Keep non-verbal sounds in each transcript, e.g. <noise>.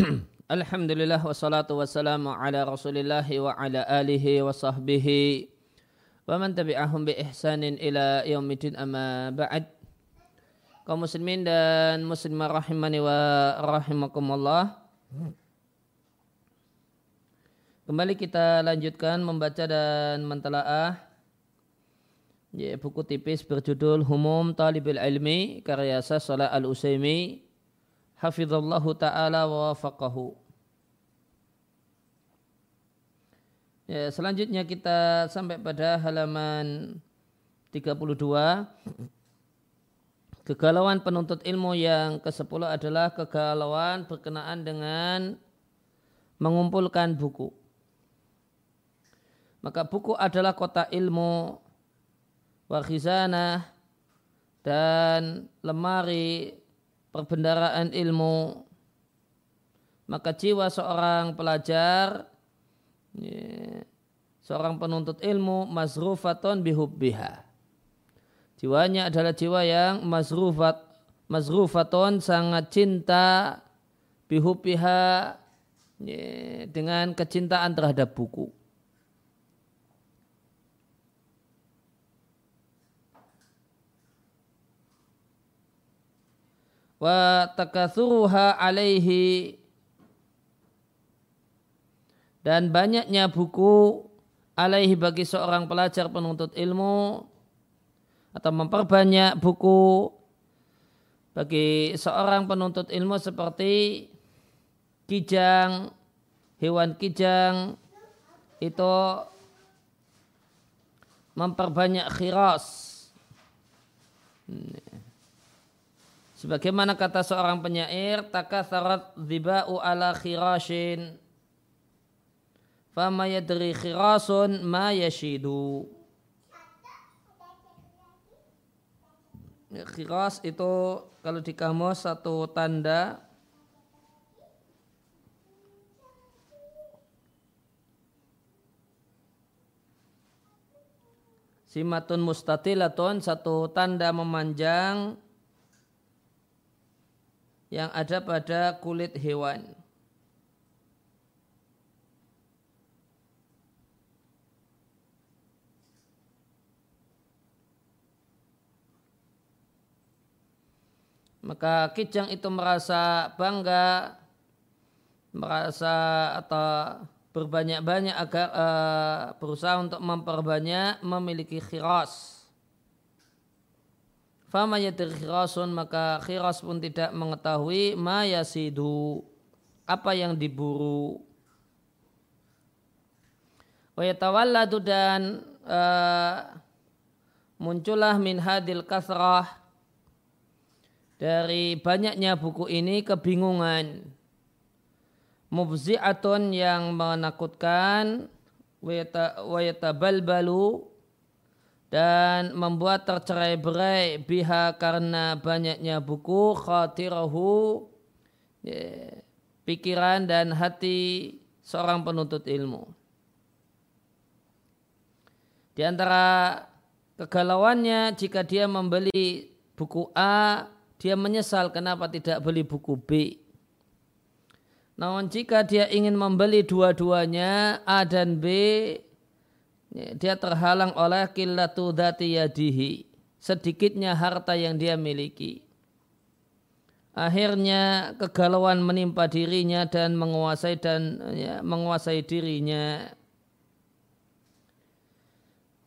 <clears throat> Alhamdulillah wassalatu wassalamu ala rasulillah wa ala alihi wa sahbihi wa man tabi'ahum bi ihsanin ila yaumidin amma ba'd. Kaum muslimin dan muslimah rahimani wa rahimakumullah. Kembali kita lanjutkan membaca dan mentelaah ya, buku tipis berjudul Humum Talibul Ilmi karya Salah Al-Usaimi hafizallahu taala wa. Ya, selanjutnya kita sampai pada halaman 32. Kegalauan penuntut ilmu yang ke-10 adalah kegalauan berkenaan dengan mengumpulkan buku. Maka buku adalah kota ilmu, wakhizanah, dan lemari perbendaraan ilmu. Maka jiwa seorang pelajar ya, seorang penuntut ilmu mazrufatun bihubbiha. Jiwanya adalah jiwa yang mazrufat mazrufatun sangat cinta bihubbiha ya, dengan kecintaan terhadap buku wa takathuruha alaihi dan banyaknya buku alaihi bagi seorang pelajar penuntut ilmu atau memperbanyak buku bagi seorang penuntut ilmu seperti kijang, hewan kijang itu memperbanyak khiras. Sebagaimana kata seorang penyair, takatharat dhiba'u ala khirashin. Fama yadri khirasun ma yashidu. Khiras itu kalau di kamus satu tanda Simatun mustatilatun satu tanda memanjang yang ada pada kulit hewan. Maka kijang itu merasa bangga, merasa atau berbanyak-banyak agar uh, berusaha untuk memperbanyak memiliki khiras Fama yadir khirasun maka khiras pun tidak mengetahui ma yasidu apa yang diburu. Wa yatawalladu dan uh, muncullah min hadil kasrah dari banyaknya buku ini kebingungan mubzi'atun yang menakutkan wa yatabalbalu dan membuat tercerai berai biha karena banyaknya buku khatirahu ya, pikiran dan hati seorang penuntut ilmu. Di antara kegalauannya jika dia membeli buku A, dia menyesal kenapa tidak beli buku B. Namun jika dia ingin membeli dua-duanya A dan B, dia terhalang oleh qillatu dhati yadihi sedikitnya harta yang dia miliki. Akhirnya kegalauan menimpa dirinya dan menguasai dan ya, menguasai dirinya.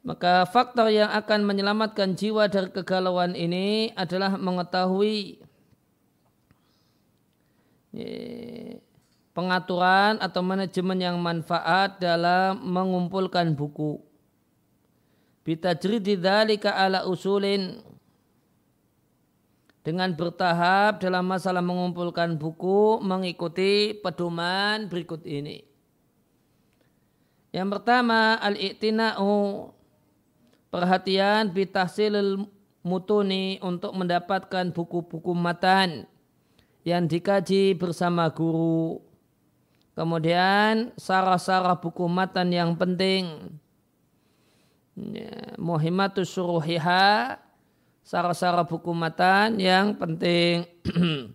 Maka faktor yang akan menyelamatkan jiwa dari kegalauan ini adalah mengetahui ya, pengaturan atau manajemen yang manfaat dalam mengumpulkan buku. Bitajridi dzalika ala usulin dengan bertahap dalam masalah mengumpulkan buku mengikuti pedoman berikut ini. Yang pertama al-i'tina'u perhatian bitahsilil mutuni untuk mendapatkan buku-buku matan yang dikaji bersama guru Kemudian sarah-sarah buku matan yang penting. Ya, Muhimmatus suruhiha. Sarah-sarah buku matan yang penting. <clears throat>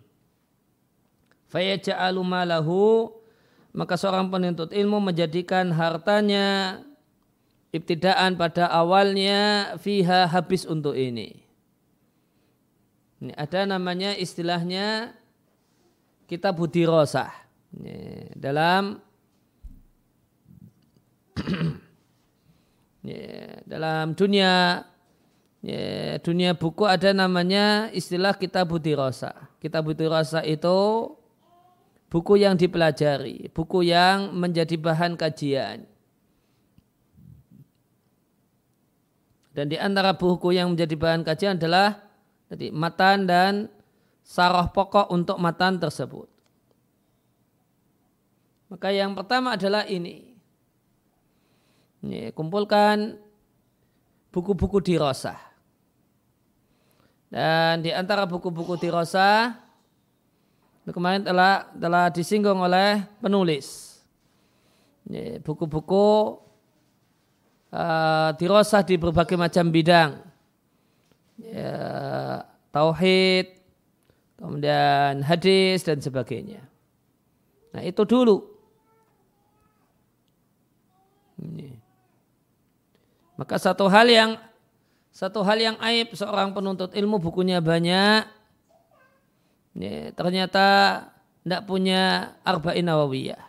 Fayaja'alu malahu maka seorang penuntut ilmu menjadikan hartanya ibtidaan pada awalnya fiha habis untuk ini. Ini ada namanya istilahnya kita budi rosah. Dalam <clears throat> dalam dunia ya, dunia buku ada namanya istilah kita budi rasa. Kita budi rasa itu buku yang dipelajari, buku yang menjadi bahan kajian. Dan di antara buku yang menjadi bahan kajian adalah jadi matan dan sarah pokok untuk matan tersebut. Maka yang pertama adalah ini. ini kumpulkan buku-buku dirosah. Dan di antara buku-buku dirosah, kemarin telah, telah disinggung oleh penulis. Buku-buku uh, dirosah di berbagai macam bidang. Ya, tauhid, kemudian hadis dan sebagainya. Nah itu dulu. Maka satu hal yang satu hal yang aib seorang penuntut ilmu bukunya banyak, ini, ternyata tidak punya arba'in nawawiyah.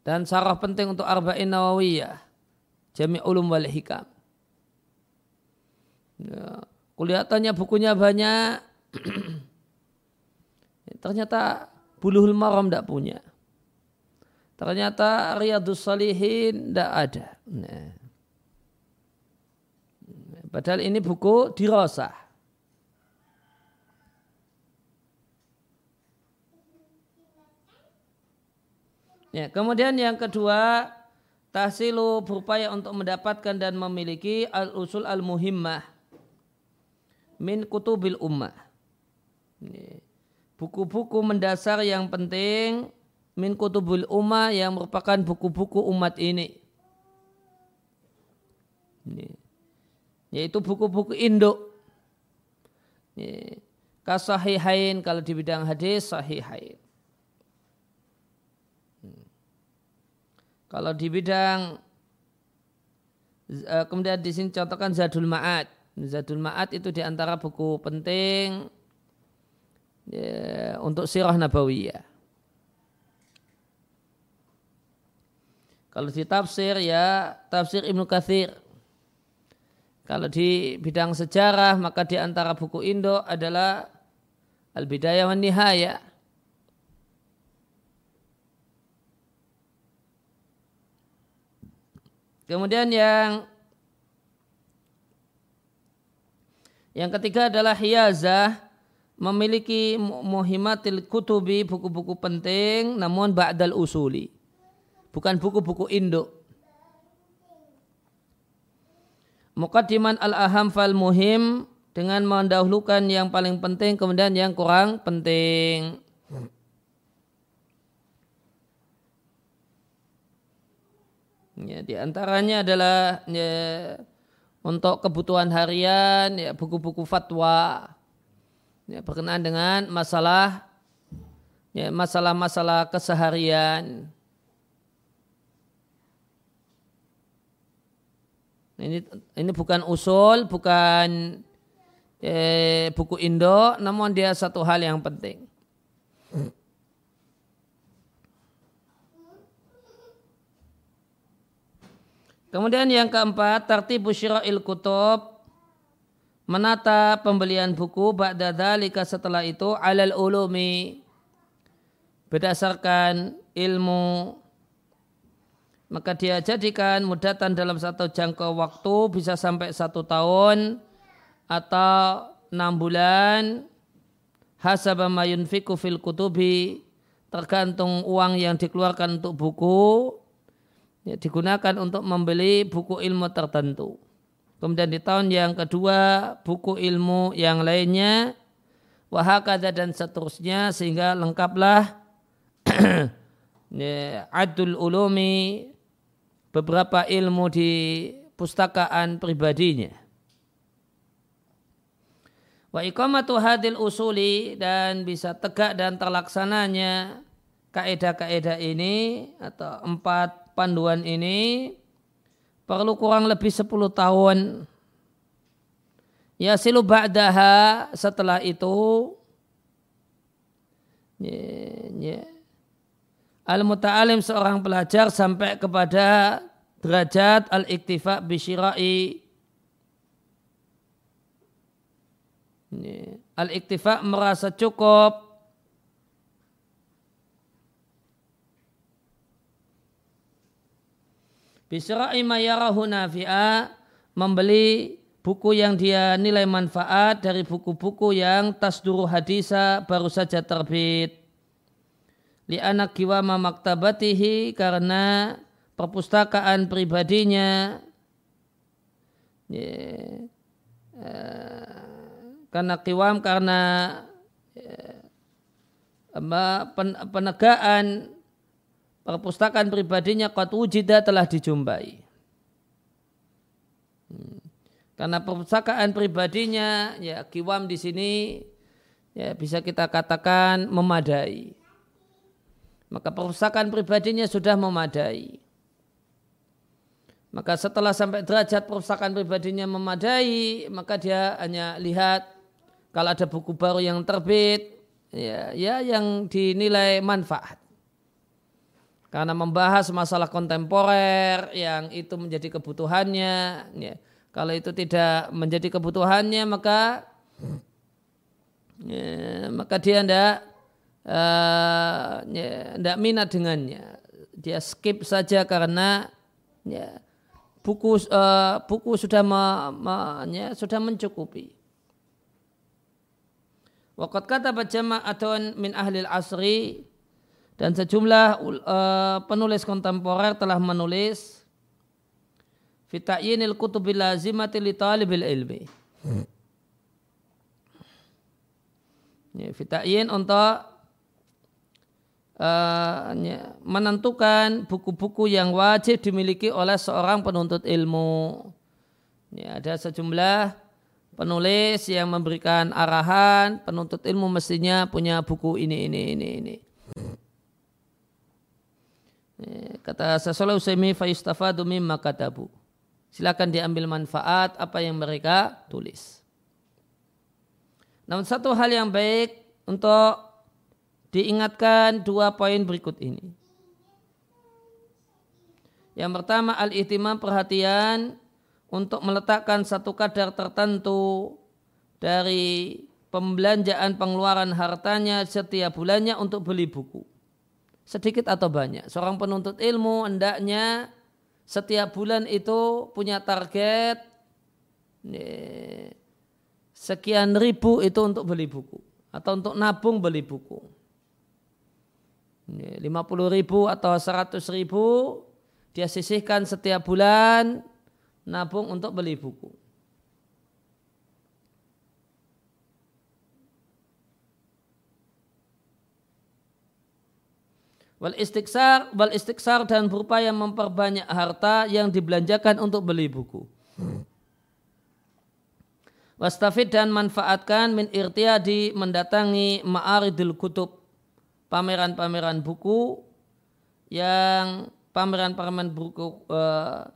Dan sarah penting untuk arba'in nawawiyah. Jami ulum wal hikam. Ya, kelihatannya bukunya banyak. <clears throat> ternyata buluhul maram tidak punya. Ternyata Riyadus Salihin tidak ada. Nah. Padahal ini buku dirosah. Ya, kemudian yang kedua, tahsilu berupaya untuk mendapatkan dan memiliki al-usul al-muhimmah min kutubil ummah. Buku-buku mendasar yang penting min kutubul ummah yang merupakan buku-buku umat ini. ini. Yaitu buku-buku induk. Kasahihain kalau di bidang hadis sahihain. Hmm. Kalau di bidang eh, kemudian di sini contohkan Zadul Ma'ad. Zadul Ma'ad itu di antara buku penting ya, untuk sirah nabawiyah. Kalau di tafsir ya tafsir Ibnu Kathir. Kalau di bidang sejarah maka di antara buku Indo adalah Al-Bidayah wa Nihaya. Kemudian yang yang ketiga adalah hiyazah memiliki muhimatil kutubi buku-buku penting namun ba'dal usuli bukan buku-buku induk. Muqaddiman al-aham fal muhim dengan mendahulukan yang paling penting kemudian yang kurang penting. Ya, di antaranya adalah ya, untuk kebutuhan harian ya buku-buku fatwa ya, berkenaan dengan masalah ya masalah-masalah keseharian Ini ini bukan usul, bukan eh, buku Indo, namun dia satu hal yang penting. Kemudian yang keempat, tertibu syira'il kutub, menata pembelian buku ba'da dhalika setelah itu alal ulumi. Berdasarkan ilmu maka dia jadikan mudatan dalam satu jangka waktu bisa sampai satu tahun atau enam bulan. Hasaba mayunfiku fil kutubi tergantung uang yang dikeluarkan untuk buku. Ya, digunakan untuk membeli buku ilmu tertentu kemudian di tahun yang kedua buku ilmu yang lainnya wahakada dan seterusnya sehingga lengkaplah <clears throat> ya, adul ulumi beberapa ilmu di pustakaan pribadinya. Wa iqamatu hadil usuli dan bisa tegak dan terlaksananya kaedah-kaedah ini atau empat panduan ini perlu kurang lebih 10 tahun. Ya silu ba'daha setelah itu yeah, yeah. Al-muta'alim seorang pelajar sampai kepada derajat al-iktifa bisyirai Al-iktifa merasa cukup Bisra'i mayarahu nafi'a membeli buku yang dia nilai manfaat dari buku-buku yang tasduru hadisa baru saja terbit. Li anak kiwama maktabatihi karena perpustakaan pribadinya yeah. uh, karena kiwam karena ya, penegaan perpustakaan pribadinya qad wujida telah dijumpai. Hmm. Karena perpustakaan pribadinya ya kiwam di sini ya bisa kita katakan memadai. Maka perpustakaan pribadinya sudah memadai. Maka setelah sampai derajat perpustakaan pribadinya memadai, maka dia hanya lihat kalau ada buku baru yang terbit, ya, ya yang dinilai manfaat. Karena membahas masalah kontemporer yang itu menjadi kebutuhannya. Ya. Kalau itu tidak menjadi kebutuhannya maka ya, maka dia tidak uh, eh, ya, minat dengannya. Dia skip saja karena ya, buku uh, buku sudah me, me, ya, sudah mencukupi. Waqat kata jama'atun min ahli asri dan sejumlah uh, penulis kontemporer telah menulis fitayinil kutubil lazimati li talibil ilmi. Ya, fitayin untuk uh, menentukan buku-buku yang wajib dimiliki oleh seorang penuntut ilmu. Ya, ada sejumlah penulis yang memberikan arahan, penuntut ilmu mestinya punya buku ini, ini, ini, ini. Kata Sasolah Usaimi fayustafadu mimma katabu. Silakan diambil manfaat apa yang mereka tulis. Namun satu hal yang baik untuk diingatkan dua poin berikut ini. Yang pertama al-ihtimam perhatian untuk meletakkan satu kadar tertentu dari pembelanjaan pengeluaran hartanya setiap bulannya untuk beli buku. Sedikit atau banyak. Seorang penuntut ilmu hendaknya setiap bulan itu punya target sekian ribu itu untuk beli buku. Atau untuk nabung beli buku. 50 ribu atau 100 ribu dia sisihkan setiap bulan nabung untuk beli buku. Wal istiksar, wal istiksar dan berupaya memperbanyak harta yang dibelanjakan untuk beli buku. Wastafid dan manfaatkan min irtiadi mendatangi ma'aridul kutub pameran-pameran buku yang pameran-pameran buku uh,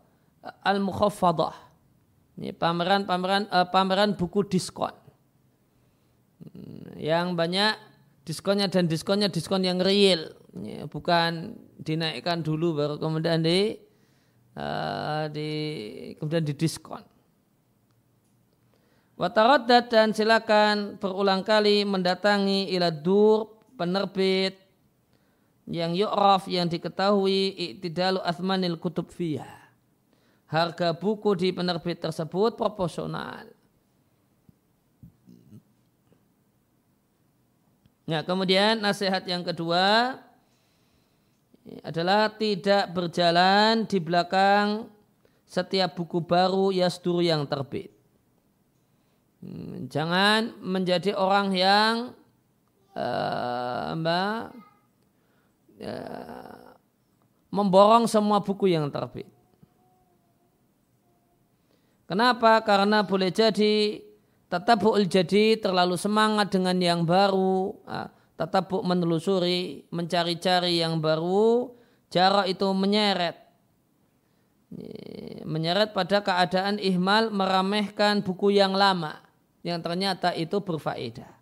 al-mukhaffadah. Ini pameran-pameran uh, pameran buku diskon. Hmm, yang banyak diskonnya dan diskonnya diskon yang real, bukan dinaikkan dulu baru kemudian di uh, di kemudian didiskon. Wataraddat dan silakan berulang kali mendatangi ila dur penerbit yang yu'raf yang diketahui iktidalu athmanil kutub fiyah harga buku di penerbit tersebut proporsional. Nah, kemudian nasihat yang kedua adalah tidak berjalan di belakang setiap buku baru yasdur yang terbit. Hmm, jangan menjadi orang yang uh, mbak, uh, memborong semua buku yang terbit. Kenapa? Karena boleh jadi tatabu'ul jadi terlalu semangat dengan yang baru, tatabuk menelusuri, mencari-cari yang baru, jarak itu menyeret. Menyeret pada keadaan ihmal meramehkan buku yang lama yang ternyata itu berfaedah.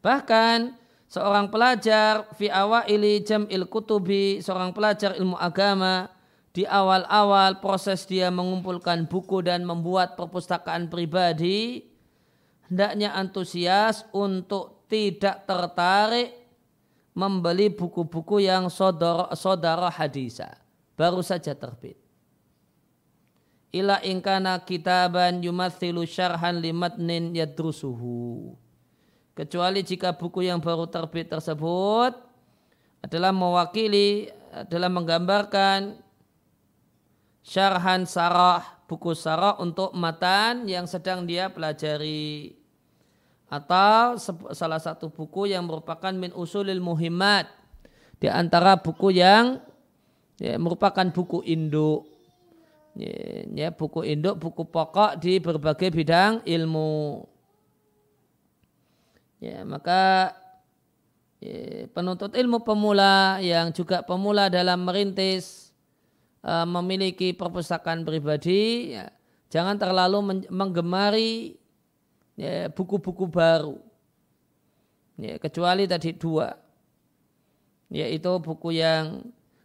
Bahkan seorang pelajar fi awaili jam'il kutubi, seorang pelajar ilmu agama di awal-awal proses dia mengumpulkan buku dan membuat perpustakaan pribadi, hendaknya antusias untuk tidak tertarik membeli buku-buku yang saudara, saudara hadisa. Baru saja terbit. Ila ingkana kitaban yumathilu syarhan limatnin yadrusuhu. Kecuali jika buku yang baru terbit tersebut adalah mewakili, adalah menggambarkan syarhan sarah, buku sarah untuk matan yang sedang dia pelajari. Atau salah satu buku yang merupakan min usulil muhimmat. Di antara buku yang ya, merupakan buku induk. Ya, ya, buku induk, buku pokok di berbagai bidang ilmu. Ya, maka ya, penuntut ilmu pemula yang juga pemula dalam merintis uh, memiliki perpustakaan pribadi, ya, jangan terlalu menggemari ya, buku-buku baru. Ya, kecuali tadi dua, yaitu buku yang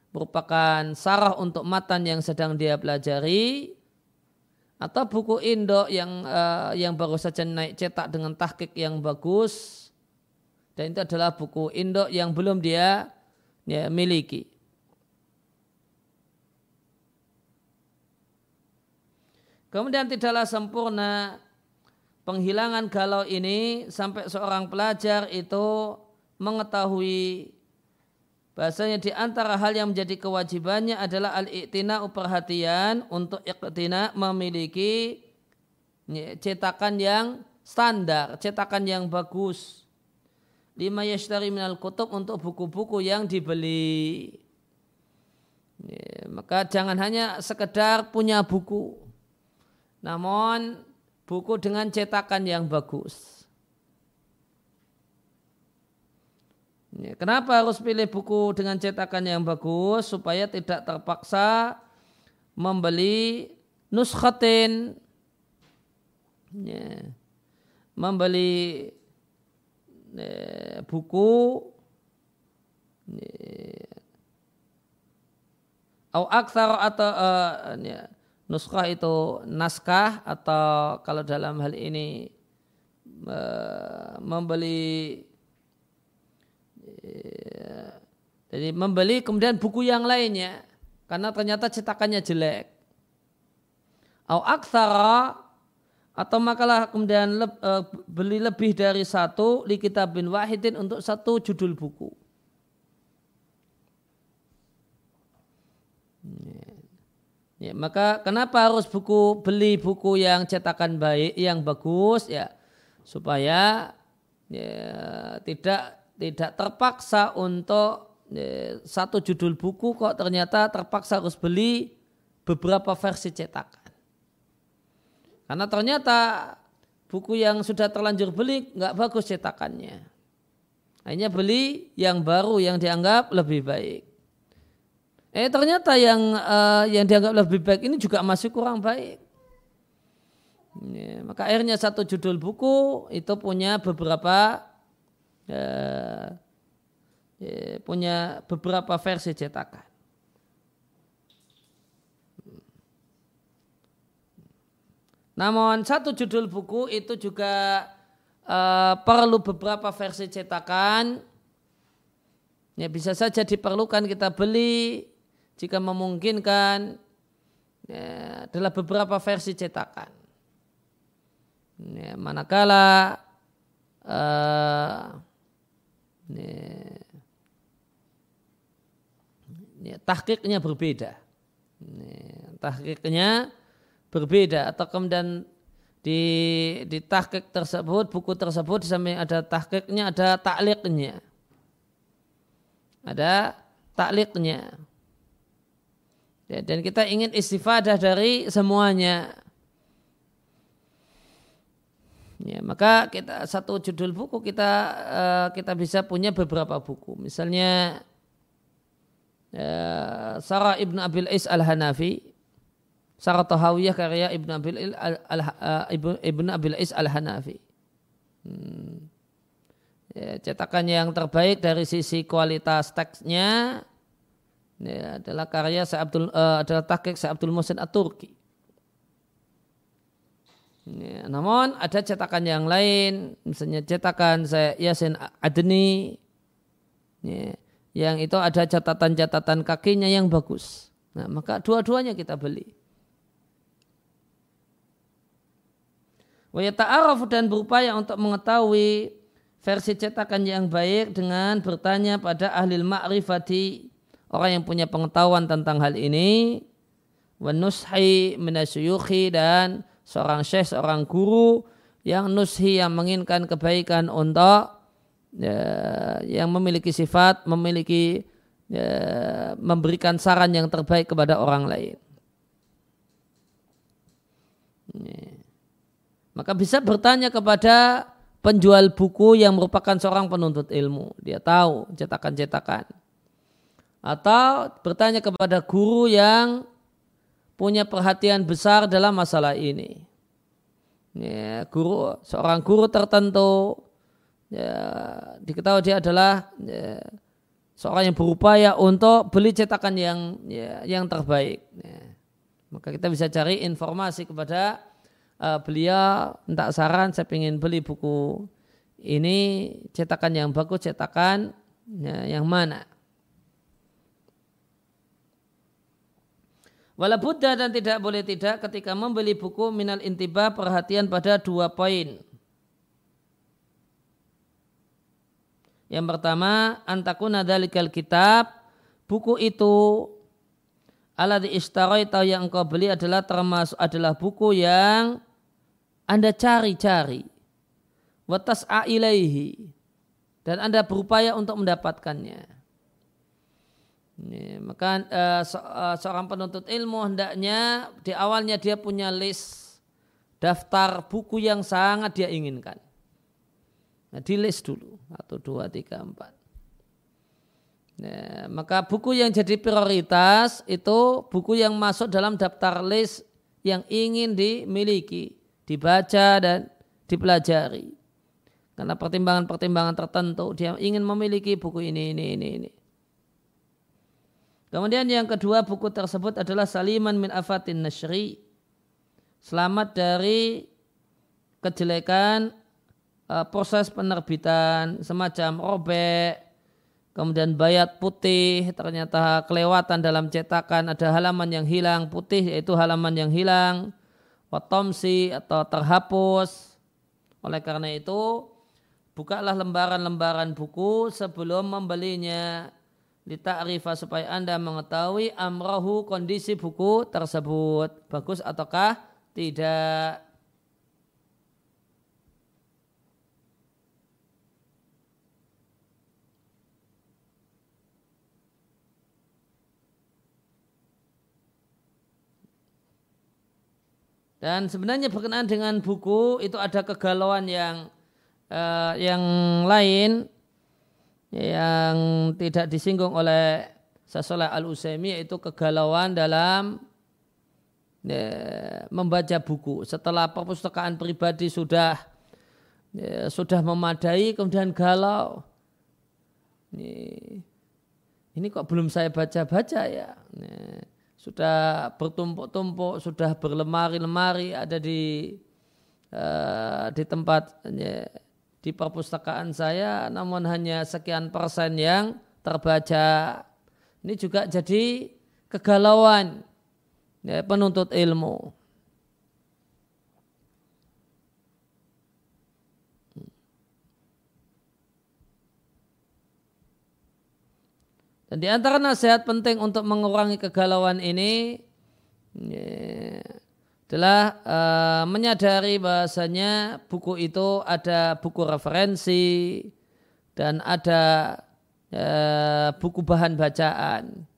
merupakan sarah untuk matan yang sedang dia pelajari, atau buku indok yang uh, yang baru saja naik cetak dengan tahkik yang bagus, dan itu adalah buku indok yang belum dia ya, miliki. Kemudian tidaklah sempurna penghilangan galau ini sampai seorang pelajar itu mengetahui bahasanya di antara hal yang menjadi kewajibannya adalah al-iktina perhatian untuk iktina memiliki cetakan yang standar, cetakan yang bagus. Lima yashtari minal kutub untuk buku-buku yang dibeli. Ya, maka jangan hanya sekedar punya buku namun buku dengan cetakan yang bagus. Kenapa harus pilih buku dengan cetakan yang bagus? Supaya tidak terpaksa membeli nuskhatin, membeli buku. Atau aksar atau ya, Nuskah itu naskah atau kalau dalam hal ini membeli jadi membeli kemudian buku yang lainnya karena ternyata cetakannya jelek. Au aksara atau makalah kemudian le, uh, beli lebih dari satu li kitabin wahidin untuk satu judul buku. Ya, maka kenapa harus buku beli buku yang cetakan baik, yang bagus ya supaya ya, tidak tidak terpaksa untuk ya, satu judul buku kok ternyata terpaksa harus beli beberapa versi cetakan. Karena ternyata buku yang sudah terlanjur beli nggak bagus cetakannya. Hanya beli yang baru yang dianggap lebih baik. Eh ternyata yang uh, yang dianggap lebih baik ini juga masih kurang baik. Ya, maka akhirnya satu judul buku itu punya beberapa uh, ya, punya beberapa versi cetakan. Namun satu judul buku itu juga uh, perlu beberapa versi cetakan. Ya bisa saja diperlukan kita beli jika memungkinkan ya, adalah beberapa versi cetakan. Ya, manakala uh, ya, ya, tahkiknya berbeda. Ya, tahkiknya berbeda atau kemudian di di tahkik tersebut buku tersebut samping ada tahkiknya ada takliknya ada takliknya Ya, dan kita ingin istifadah dari semuanya. Ya, maka kita satu judul buku kita uh, kita bisa punya beberapa buku. Misalnya uh, Sarah Ibn Abil Is Al-Hanafi, Sarah Tahawiyah karya Ibn Abil, Al, Al, uh, Ibn Abil Is Al-Hanafi. Hmm. Ya, cetakan yang terbaik dari sisi kualitas teksnya ya, adalah karya Syekh Abdul uh, adalah tahqiq Syekh Abdul Muhsin At-Turki. Namun ada cetakan yang lain, misalnya cetakan saya Yasin Adni, ya, yang itu ada catatan-catatan kakinya yang bagus. Nah, maka dua-duanya kita beli. Wa ta'aruf dan berupaya untuk mengetahui versi cetakan yang baik dengan bertanya pada ahli ma'rifati orang yang punya pengetahuan tentang hal ini wa nushi minasyuyukhi dan seorang syekh, seorang guru yang nushi yang menginginkan kebaikan untuk ya, yang memiliki sifat, memiliki ya, memberikan saran yang terbaik kepada orang lain. Ya. Maka bisa bertanya kepada penjual buku yang merupakan seorang penuntut ilmu. Dia tahu cetakan-cetakan. Atau bertanya kepada guru yang punya perhatian besar dalam masalah ini. Ya, guru seorang guru tertentu ya, diketahui dia adalah ya, seorang yang berupaya untuk beli cetakan yang ya, yang terbaik. Ya. Maka kita bisa cari informasi kepada uh, beliau minta saran saya ingin beli buku ini cetakan yang bagus cetakan ya, yang mana Wala Buddha dan tidak boleh tidak ketika membeli buku minal intiba perhatian pada dua poin. Yang pertama, antakuna dalikal kitab, buku itu ala di tahu yang engkau beli adalah termasuk adalah buku yang anda cari-cari. Watas. Dan Anda berupaya untuk mendapatkannya. Ini, maka uh, se uh, seorang penuntut ilmu hendaknya di awalnya dia punya list daftar buku yang sangat dia inginkan. Nah, di list dulu satu dua tiga empat. Nah, maka buku yang jadi prioritas itu buku yang masuk dalam daftar list yang ingin dimiliki, dibaca dan dipelajari. Karena pertimbangan-pertimbangan tertentu dia ingin memiliki buku ini ini ini ini. Kemudian yang kedua buku tersebut adalah Saliman min afatin nashri. Selamat dari kejelekan uh, proses penerbitan semacam robek, kemudian bayat putih, ternyata kelewatan dalam cetakan, ada halaman yang hilang putih yaitu halaman yang hilang, watomsi atau terhapus. Oleh karena itu, bukalah lembaran-lembaran buku sebelum membelinya lita'rifa supaya Anda mengetahui amrahu kondisi buku tersebut bagus ataukah tidak. Dan sebenarnya berkenaan dengan buku itu ada kegalauan yang uh, yang lain yang tidak disinggung oleh Sasolah Al-Usaimi yaitu kegalauan dalam ya, membaca buku. Setelah perpustakaan pribadi sudah ya, sudah memadai kemudian galau. Ini, ini kok belum saya baca-baca ya. ya sudah bertumpuk-tumpuk, sudah berlemari-lemari ada di uh, di tempat ya, di perpustakaan saya namun hanya sekian persen yang terbaca. Ini juga jadi kegalauan ya, penuntut ilmu. Dan di antara nasihat penting untuk mengurangi kegalauan ini ya, adalah uh, menyadari bahasanya buku itu ada buku referensi dan ada uh, buku bahan bacaan.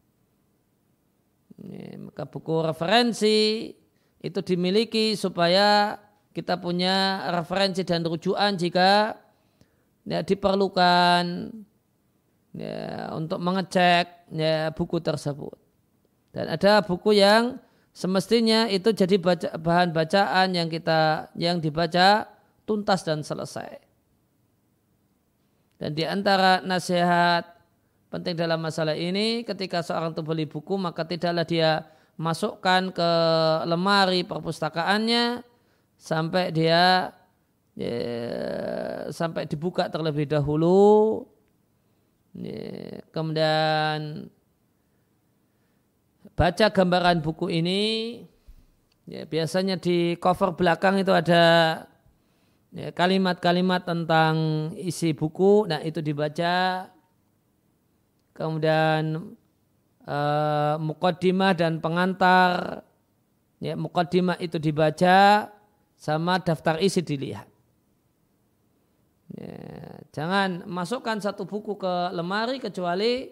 maka buku referensi itu dimiliki supaya kita punya referensi dan rujukan jika ya, diperlukan ya, untuk mengecek ya, buku tersebut. Dan ada buku yang semestinya itu jadi baca, bahan bacaan yang kita yang dibaca tuntas dan selesai. Dan di antara nasihat penting dalam masalah ini ketika seorang itu beli buku maka tidaklah dia masukkan ke lemari perpustakaannya sampai dia ya, sampai dibuka terlebih dahulu ya, kemudian baca gambaran buku ini ya, biasanya di cover belakang itu ada ya, kalimat-kalimat tentang isi buku, nah itu dibaca. Kemudian uh, mukaddimah dan pengantar, ya, mukaddimah itu dibaca sama daftar isi dilihat. Ya, jangan masukkan satu buku ke lemari kecuali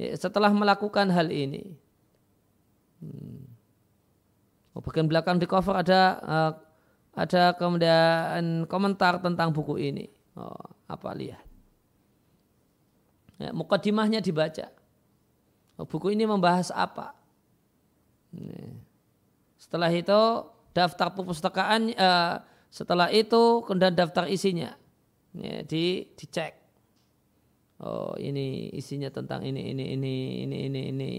ya, setelah melakukan hal ini. Hmm. Oh, bagian belakang di cover ada uh, ada kemudian komentar tentang buku ini. Oh, apa lihat? Ya, mukadimahnya dibaca. Oh, buku ini membahas apa? Setelah itu daftar perpustakaan, uh, setelah itu kemudian daftar isinya, ya, di dicek. Oh ini isinya tentang ini ini ini ini ini ini.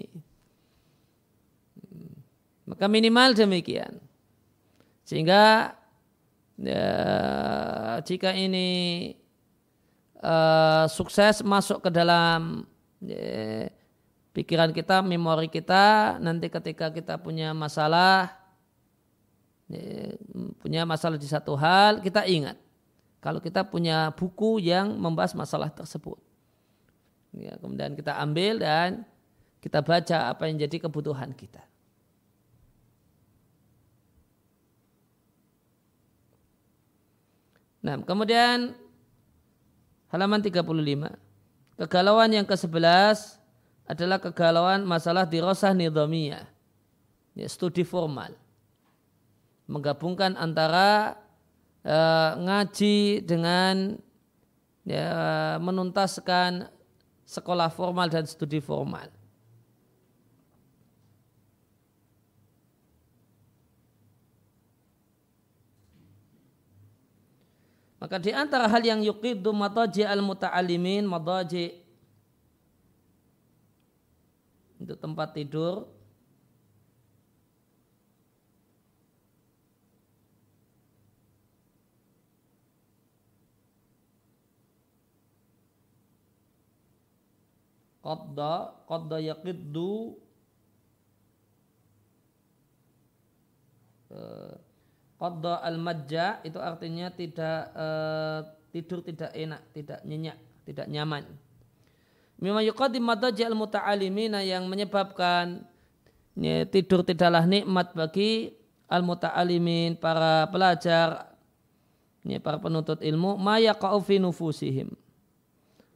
Maka minimal demikian. Sehingga ya, jika ini uh, sukses masuk ke dalam ya, pikiran kita, memori kita, nanti ketika kita punya masalah, ya, punya masalah di satu hal, kita ingat kalau kita punya buku yang membahas masalah tersebut. Ya, kemudian kita ambil dan kita baca apa yang jadi kebutuhan kita. Nah, kemudian halaman 35. Kegalauan yang ke-11 adalah kegalauan masalah dirosah nidhamiyah. Ya, studi formal. Menggabungkan antara uh, ngaji dengan ya, menuntaskan sekolah formal dan studi formal. Maka di antara hal yang yuqidu madaji al-muta'alimin, madaji itu tempat tidur qadda qadda yaqiddu uh, Qadda al-majja itu artinya tidak uh, tidur tidak enak, tidak nyenyak, tidak nyaman. Mimma yuqaddim madaji al-muta'alimina yang menyebabkan ya, tidur tidaklah nikmat bagi al-muta'alimin, para pelajar, ya, para penuntut ilmu, ma yaqa'u fi nufusihim.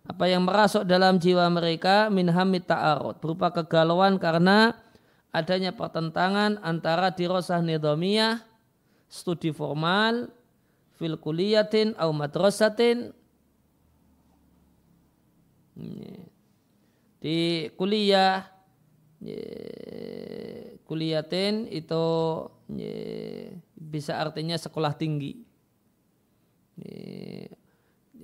Apa yang merasuk dalam jiwa mereka min hamid ta'arud, berupa kegalauan karena adanya pertentangan antara dirosah nidhamiyah studi formal fil kuliyatin au madrasatin. Di kuliah kuliatin itu bisa artinya sekolah tinggi.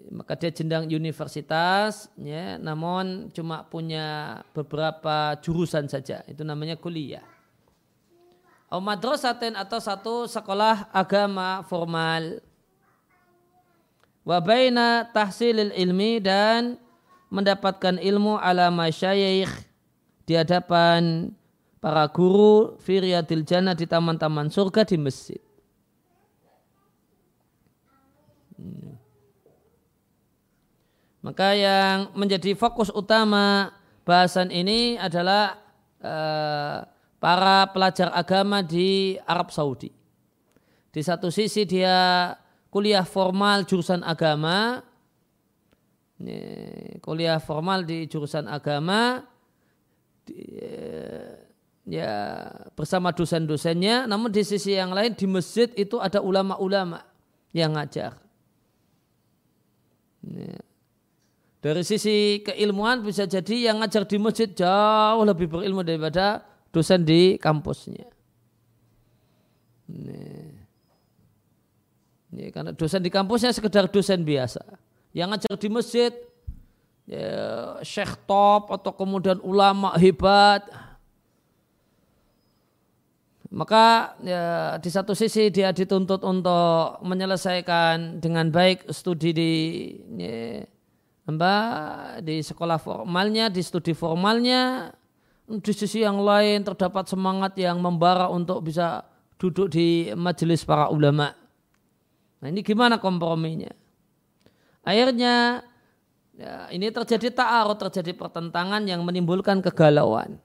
Maka dia jendang universitas ya namun cuma punya beberapa jurusan saja. Itu namanya kuliah atau madrasatin atau satu sekolah agama formal. Wabaina tahsilil ilmi dan mendapatkan ilmu ala masyayikh di hadapan para guru firyatil jannah di taman-taman surga di masjid. Maka yang menjadi fokus utama bahasan ini adalah uh, para pelajar agama di Arab Saudi. Di satu sisi dia kuliah formal jurusan agama, kuliah formal di jurusan agama, ya bersama dosen-dosennya, namun di sisi yang lain di masjid itu ada ulama-ulama yang ngajar. Dari sisi keilmuan bisa jadi yang ngajar di masjid jauh lebih berilmu daripada dosen di kampusnya. Ini. Ini karena dosen di kampusnya sekedar dosen biasa. Yang ngajar di masjid ya, syekh top atau kemudian ulama hebat. Maka ya, di satu sisi dia dituntut untuk menyelesaikan dengan baik studi di ya, di sekolah formalnya, di studi formalnya. Di sisi yang lain terdapat semangat yang membara untuk bisa duduk di majelis para ulama. Nah ini gimana komprominya? Akhirnya Ya, ini terjadi ta'arud, terjadi pertentangan yang menimbulkan kegalauan.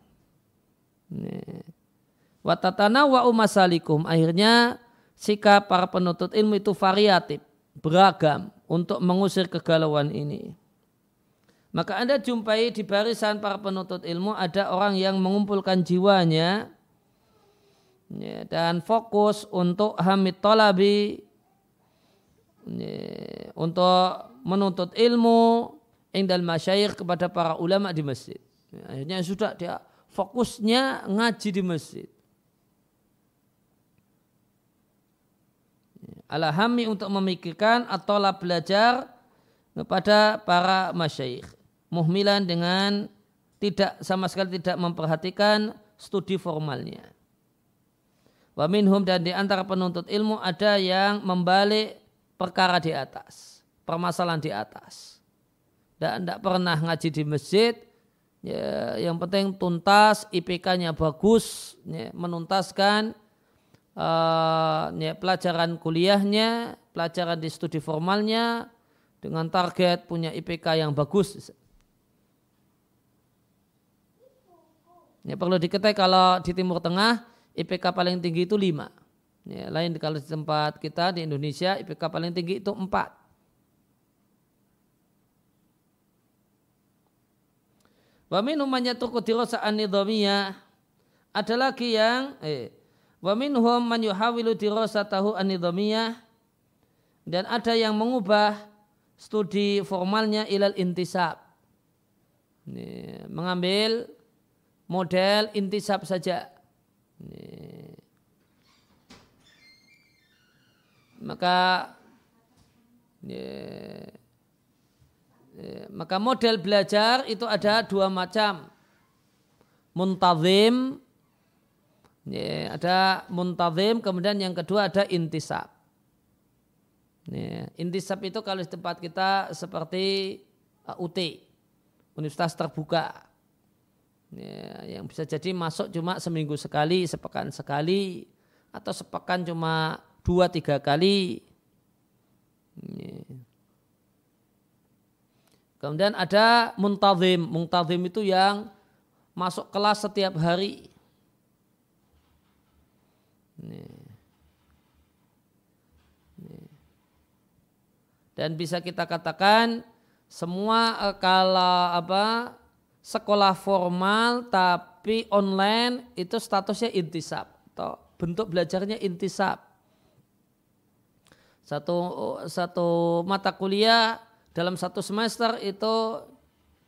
Watatana wa umasalikum. Akhirnya sikap para penuntut ilmu itu variatif, beragam untuk mengusir kegalauan ini. Maka Anda jumpai di barisan para penuntut ilmu ada orang yang mengumpulkan jiwanya ya, dan fokus untuk hamid tolabi ya, untuk menuntut ilmu indal masyayikh kepada para ulama di masjid. Akhirnya sudah dia fokusnya ngaji di masjid. Alahami untuk memikirkan atau belajar kepada para masyayikh. Muhmilan dengan tidak sama sekali tidak memperhatikan studi formalnya. Wa minhum dan di antara penuntut ilmu ada yang membalik perkara di atas, permasalahan di atas dan tidak pernah ngaji di masjid ya, yang penting tuntas IPK-nya bagus ya, menuntaskan uh, ya, pelajaran kuliahnya pelajaran di studi formalnya dengan target punya IPK yang bagus ya, perlu diketahui kalau di Timur Tengah IPK paling tinggi itu 5 ya, lain kalau di tempat kita di Indonesia IPK paling tinggi itu 4 Wa minhum. Ada lagi yang eh wa minhum man yuhawilu dirasatahu an-nidhamiyah dan ada yang mengubah studi formalnya ilal intisab. Ini, mengambil model intisab saja. Maka maka model belajar itu ada dua macam. Muntazim, ada muntazim, kemudian yang kedua ada intisab. Intisab itu kalau di tempat kita seperti uh, UT, Universitas Terbuka. Ya, yang bisa jadi masuk cuma seminggu sekali, sepekan sekali, atau sepekan cuma dua tiga kali. Ya. Kemudian ada muntazim. Muntazim itu yang masuk kelas setiap hari. Dan bisa kita katakan semua eh, kalau apa sekolah formal tapi online itu statusnya intisab atau bentuk belajarnya intisab. Satu satu mata kuliah dalam satu semester itu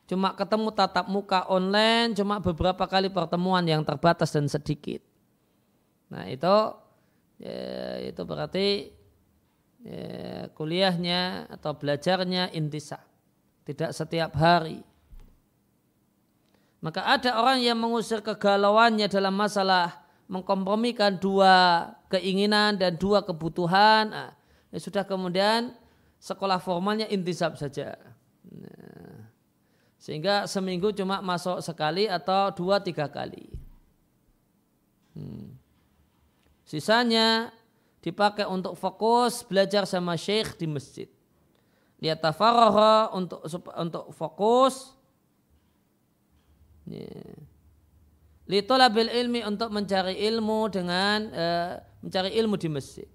cuma ketemu tatap muka online, cuma beberapa kali pertemuan yang terbatas dan sedikit. Nah itu ya, itu berarti ya, kuliahnya atau belajarnya intisa, tidak setiap hari. Maka ada orang yang mengusir kegalauannya dalam masalah mengkompromikan dua keinginan dan dua kebutuhan. Nah, ya sudah kemudian sekolah formalnya intisab saja. Nah, sehingga seminggu cuma masuk sekali atau dua tiga kali. Hmm. Sisanya dipakai untuk fokus belajar sama syekh di masjid. Dia tafarroha untuk untuk fokus. Yeah. Litolabil ilmi untuk mencari ilmu dengan uh, mencari ilmu di masjid.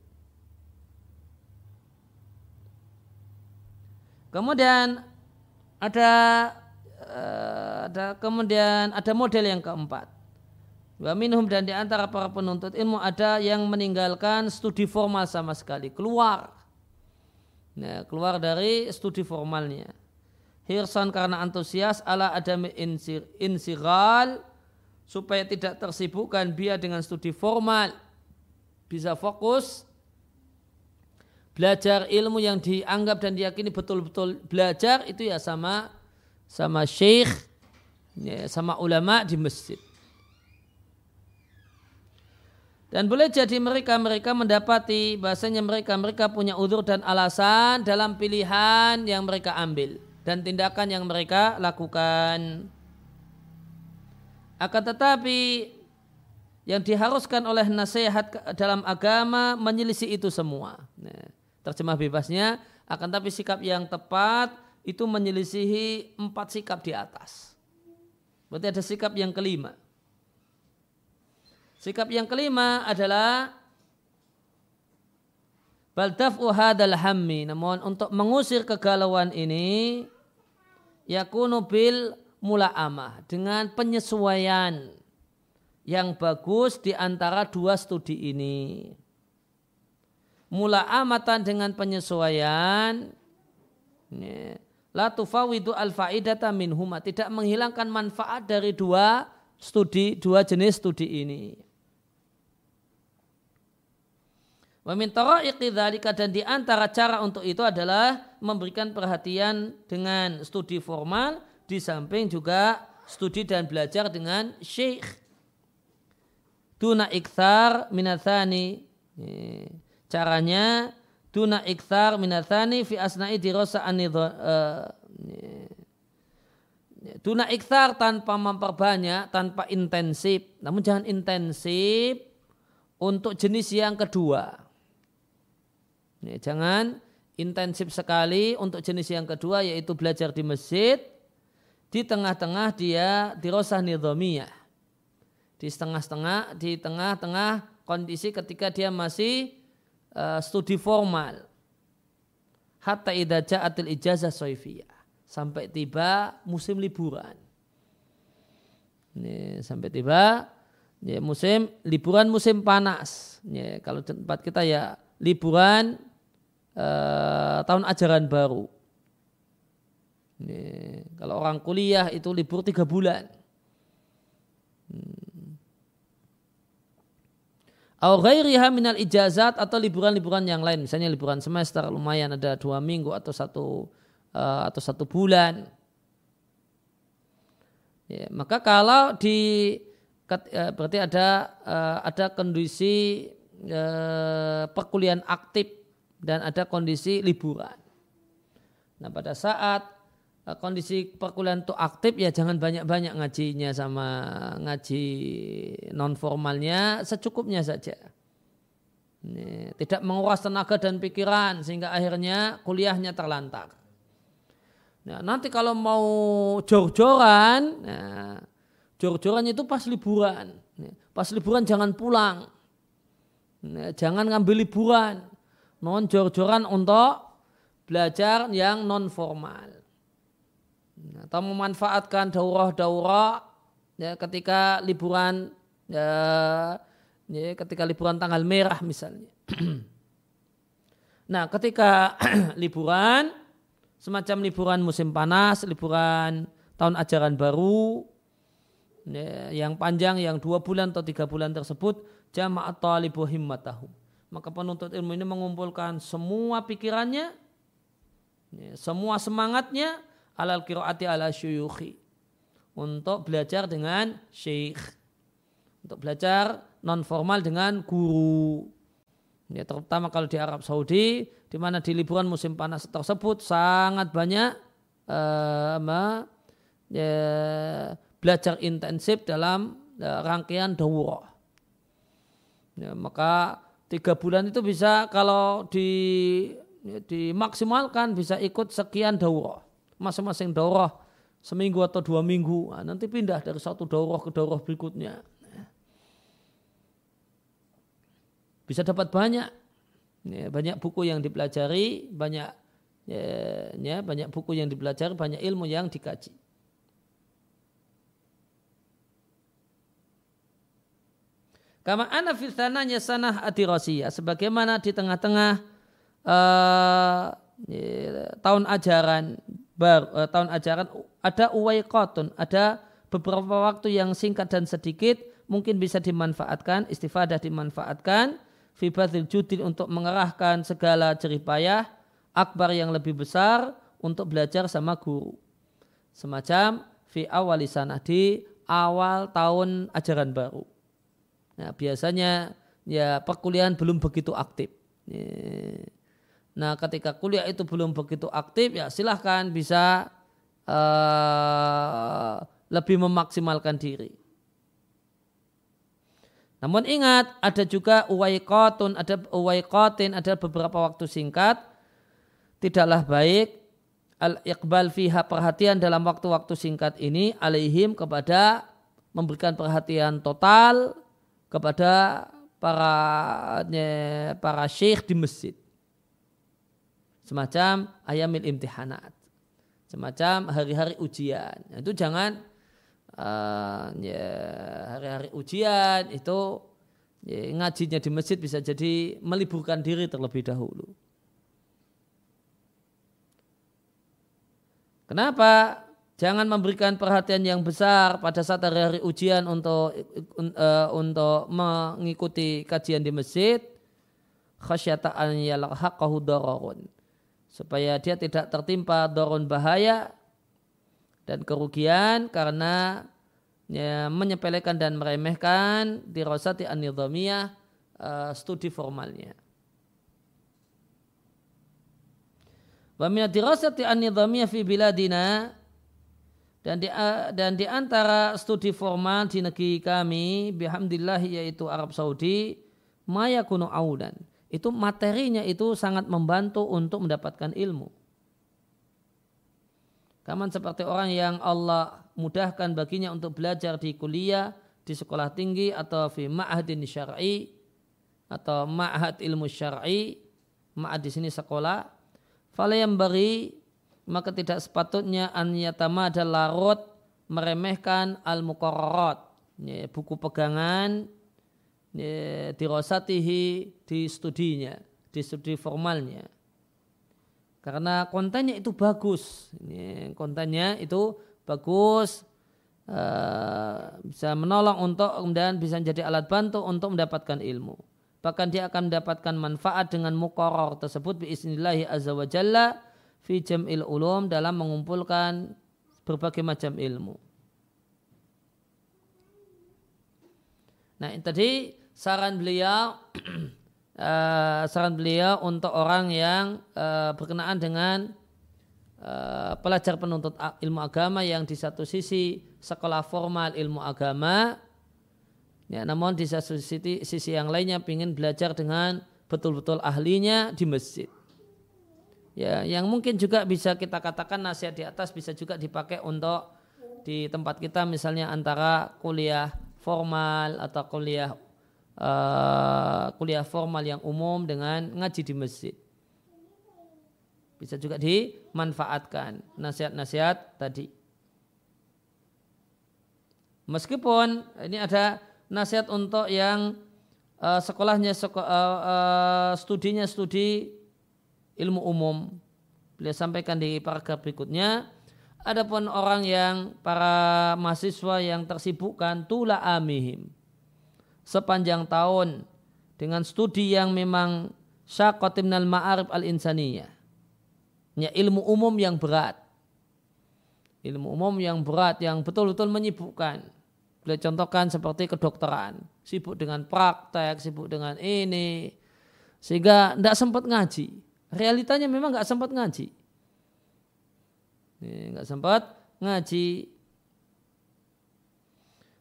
Kemudian ada eh, ada kemudian ada model yang keempat. Wa minhum dan di antara para penuntut ilmu ada yang meninggalkan studi formal sama sekali, keluar. Nah, keluar dari studi formalnya. Hirsan karena antusias ala ada insir, insiral supaya tidak tersibukkan dia dengan studi formal. Bisa fokus belajar ilmu yang dianggap dan diyakini betul-betul belajar itu ya sama sama syekh ya, sama ulama di masjid. Dan boleh jadi mereka-mereka mendapati bahasanya mereka-mereka punya udur dan alasan dalam pilihan yang mereka ambil dan tindakan yang mereka lakukan. Akan tetapi yang diharuskan oleh nasihat dalam agama menyelisih itu semua. Nah, terjemah bebasnya, akan tapi sikap yang tepat itu menyelisihi empat sikap di atas. Berarti ada sikap yang kelima. Sikap yang kelima adalah baldaf'u hadal hammi. Namun untuk mengusir kegalauan ini yakunu bil mula'amah dengan penyesuaian yang bagus di antara dua studi ini. Mula'amatan dengan penyesuaian la tufawidu al faidata minhuma tidak menghilangkan manfaat dari dua studi dua jenis studi ini. Wa min dan di antara cara untuk itu adalah memberikan perhatian dengan studi formal di samping juga studi dan belajar dengan syekh. Tuna ikthar minathani. Caranya tuna ikthar minathani fi asna'i dirasa Tuna ikthar tanpa memperbanyak, tanpa intensif. Namun jangan intensif untuk jenis yang kedua. Jangan intensif sekali untuk jenis yang kedua yaitu belajar di masjid. Di tengah-tengah dia dirosah nidhamiyah. Di setengah-setengah, di tengah-tengah kondisi ketika dia masih uh, studi formal. Hatta idha ja'atil ijazah soifiyah. Sampai tiba musim liburan. Ini, sampai tiba ya, musim liburan musim panas. Ya, kalau tempat kita ya liburan Eh, tahun ajaran baru. Ini, kalau orang kuliah itu libur tiga bulan. Hmm. Au ghairiha minal ijazat atau liburan-liburan yang lain, misalnya liburan semester lumayan ada dua minggu atau satu uh, atau satu bulan. Ya, maka kalau di uh, berarti ada uh, ada kondisi uh, perkuliahan aktif dan ada kondisi liburan. Nah pada saat eh, kondisi perkuliahan itu aktif ya jangan banyak-banyak ngajinya sama ngaji non formalnya secukupnya saja. Ini, tidak menguras tenaga dan pikiran sehingga akhirnya kuliahnya terlantar. Nah, nanti kalau mau jor-joran, nah, jor-joran itu pas liburan. Pas liburan jangan pulang. Nah, jangan ngambil liburan non jor-joran untuk belajar yang non formal atau memanfaatkan daurah-daurah ya, ketika liburan ya, ya, ketika liburan tanggal merah misalnya. <clears throat> nah, ketika <clears throat> liburan semacam liburan musim panas, liburan tahun ajaran baru ya, yang panjang yang dua bulan atau tiga bulan tersebut jamaat talibu himmatahum maka penuntut ilmu ini mengumpulkan semua pikirannya, ya, semua semangatnya alal kiroati ala syuyukhi. Untuk belajar dengan syekh. Untuk belajar non formal dengan guru. Ya, terutama kalau di Arab Saudi, di mana di liburan musim panas tersebut sangat banyak uh, ya, belajar intensif dalam uh, rangkaian daurah. Ya, maka tiga bulan itu bisa kalau di dimaksimalkan bisa ikut sekian daurah masing-masing daurah seminggu atau dua minggu. Nah, nanti pindah dari satu daurah ke daurah berikutnya. Bisa dapat banyak. Ya, banyak buku yang dipelajari banyak ya, ya, banyak buku yang dipelajari banyak ilmu yang dikaji Kama ana fil sananya sanah adirosiyah. Sebagaimana di tengah-tengah uh, tahun ajaran baru, uh, tahun ajaran ada uwaikotun, ada beberapa waktu yang singkat dan sedikit mungkin bisa dimanfaatkan, istifadah dimanfaatkan, fibatil judil untuk mengerahkan segala jeripayah, akbar yang lebih besar untuk belajar sama guru. Semacam fi awal sana di awal tahun ajaran baru. Nah, biasanya ya perkuliahan belum begitu aktif. Nah, ketika kuliah itu belum begitu aktif, ya silahkan bisa uh, lebih memaksimalkan diri. Namun ingat, ada juga uwaikotun, ada uwaikotin, ada beberapa waktu singkat. Tidaklah baik al-iqbal fiha perhatian dalam waktu-waktu singkat ini alaihim kepada memberikan perhatian total kepada para para syekh di masjid. Semacam ayamil imtihanat. Semacam hari-hari ujian. Itu jangan uh, ya hari-hari ujian itu ya, ngajinya di masjid bisa jadi meliburkan diri terlebih dahulu. Kenapa? Jangan memberikan perhatian yang besar pada saat hari-hari ujian untuk uh, untuk mengikuti kajian di masjid khasyata an yalhaqahu dararun supaya dia tidak tertimpa dorun bahaya dan kerugian karena ya, menyepelekan dan meremehkan dirosati an-nidhamiyah uh, studi formalnya. Wa min dirasati an-nidhamiyah fi biladina dan di dan di antara studi formal di negeri kami bihamdillah yaitu Arab Saudi maya kuno audan itu materinya itu sangat membantu untuk mendapatkan ilmu. Kaman seperti orang yang Allah mudahkan baginya untuk belajar di kuliah, di sekolah tinggi atau fi ma'hadin syar'i atau ma'had ilmu syar'i, ma'had di sini sekolah. Fala yang beri maka tidak sepatutnya an yatama ada larut meremehkan al muqarrarat buku pegangan dirosatihi di studinya, di studi formalnya karena kontennya itu bagus. Kontennya itu bagus, uh, bisa menolong untuk kemudian bisa menjadi alat bantu untuk mendapatkan ilmu. Bahkan dia akan mendapatkan manfaat dengan mukoror tersebut biisnillahi azza wa fi jam'il ulum dalam mengumpulkan berbagai macam ilmu. Nah, tadi saran beliau uh, <clears throat> saran beliau untuk orang yang uh, berkenaan dengan uh, pelajar penuntut ilmu agama yang di satu sisi sekolah formal ilmu agama, ya, namun di satu sisi, sisi yang lainnya ingin belajar dengan betul-betul ahlinya di masjid. Ya, yang mungkin juga bisa kita katakan nasihat di atas bisa juga dipakai untuk di tempat kita misalnya antara kuliah formal atau kuliah uh, kuliah formal yang umum dengan ngaji di masjid. Bisa juga dimanfaatkan nasihat-nasihat tadi. Meskipun ini ada nasihat untuk yang uh, sekolahnya seko, uh, uh, studinya studi ilmu umum. Beliau sampaikan di paragraf berikutnya. Adapun orang yang para mahasiswa yang tersibukkan tula amihim sepanjang tahun dengan studi yang memang syaqatimnal ma'arif al-insaniyah. Ya, ilmu umum yang berat. Ilmu umum yang berat, yang betul-betul menyibukkan. Boleh contohkan seperti kedokteran. Sibuk dengan praktek, sibuk dengan ini. Sehingga tidak sempat ngaji. Realitanya memang nggak sempat ngaji. Nggak sempat ngaji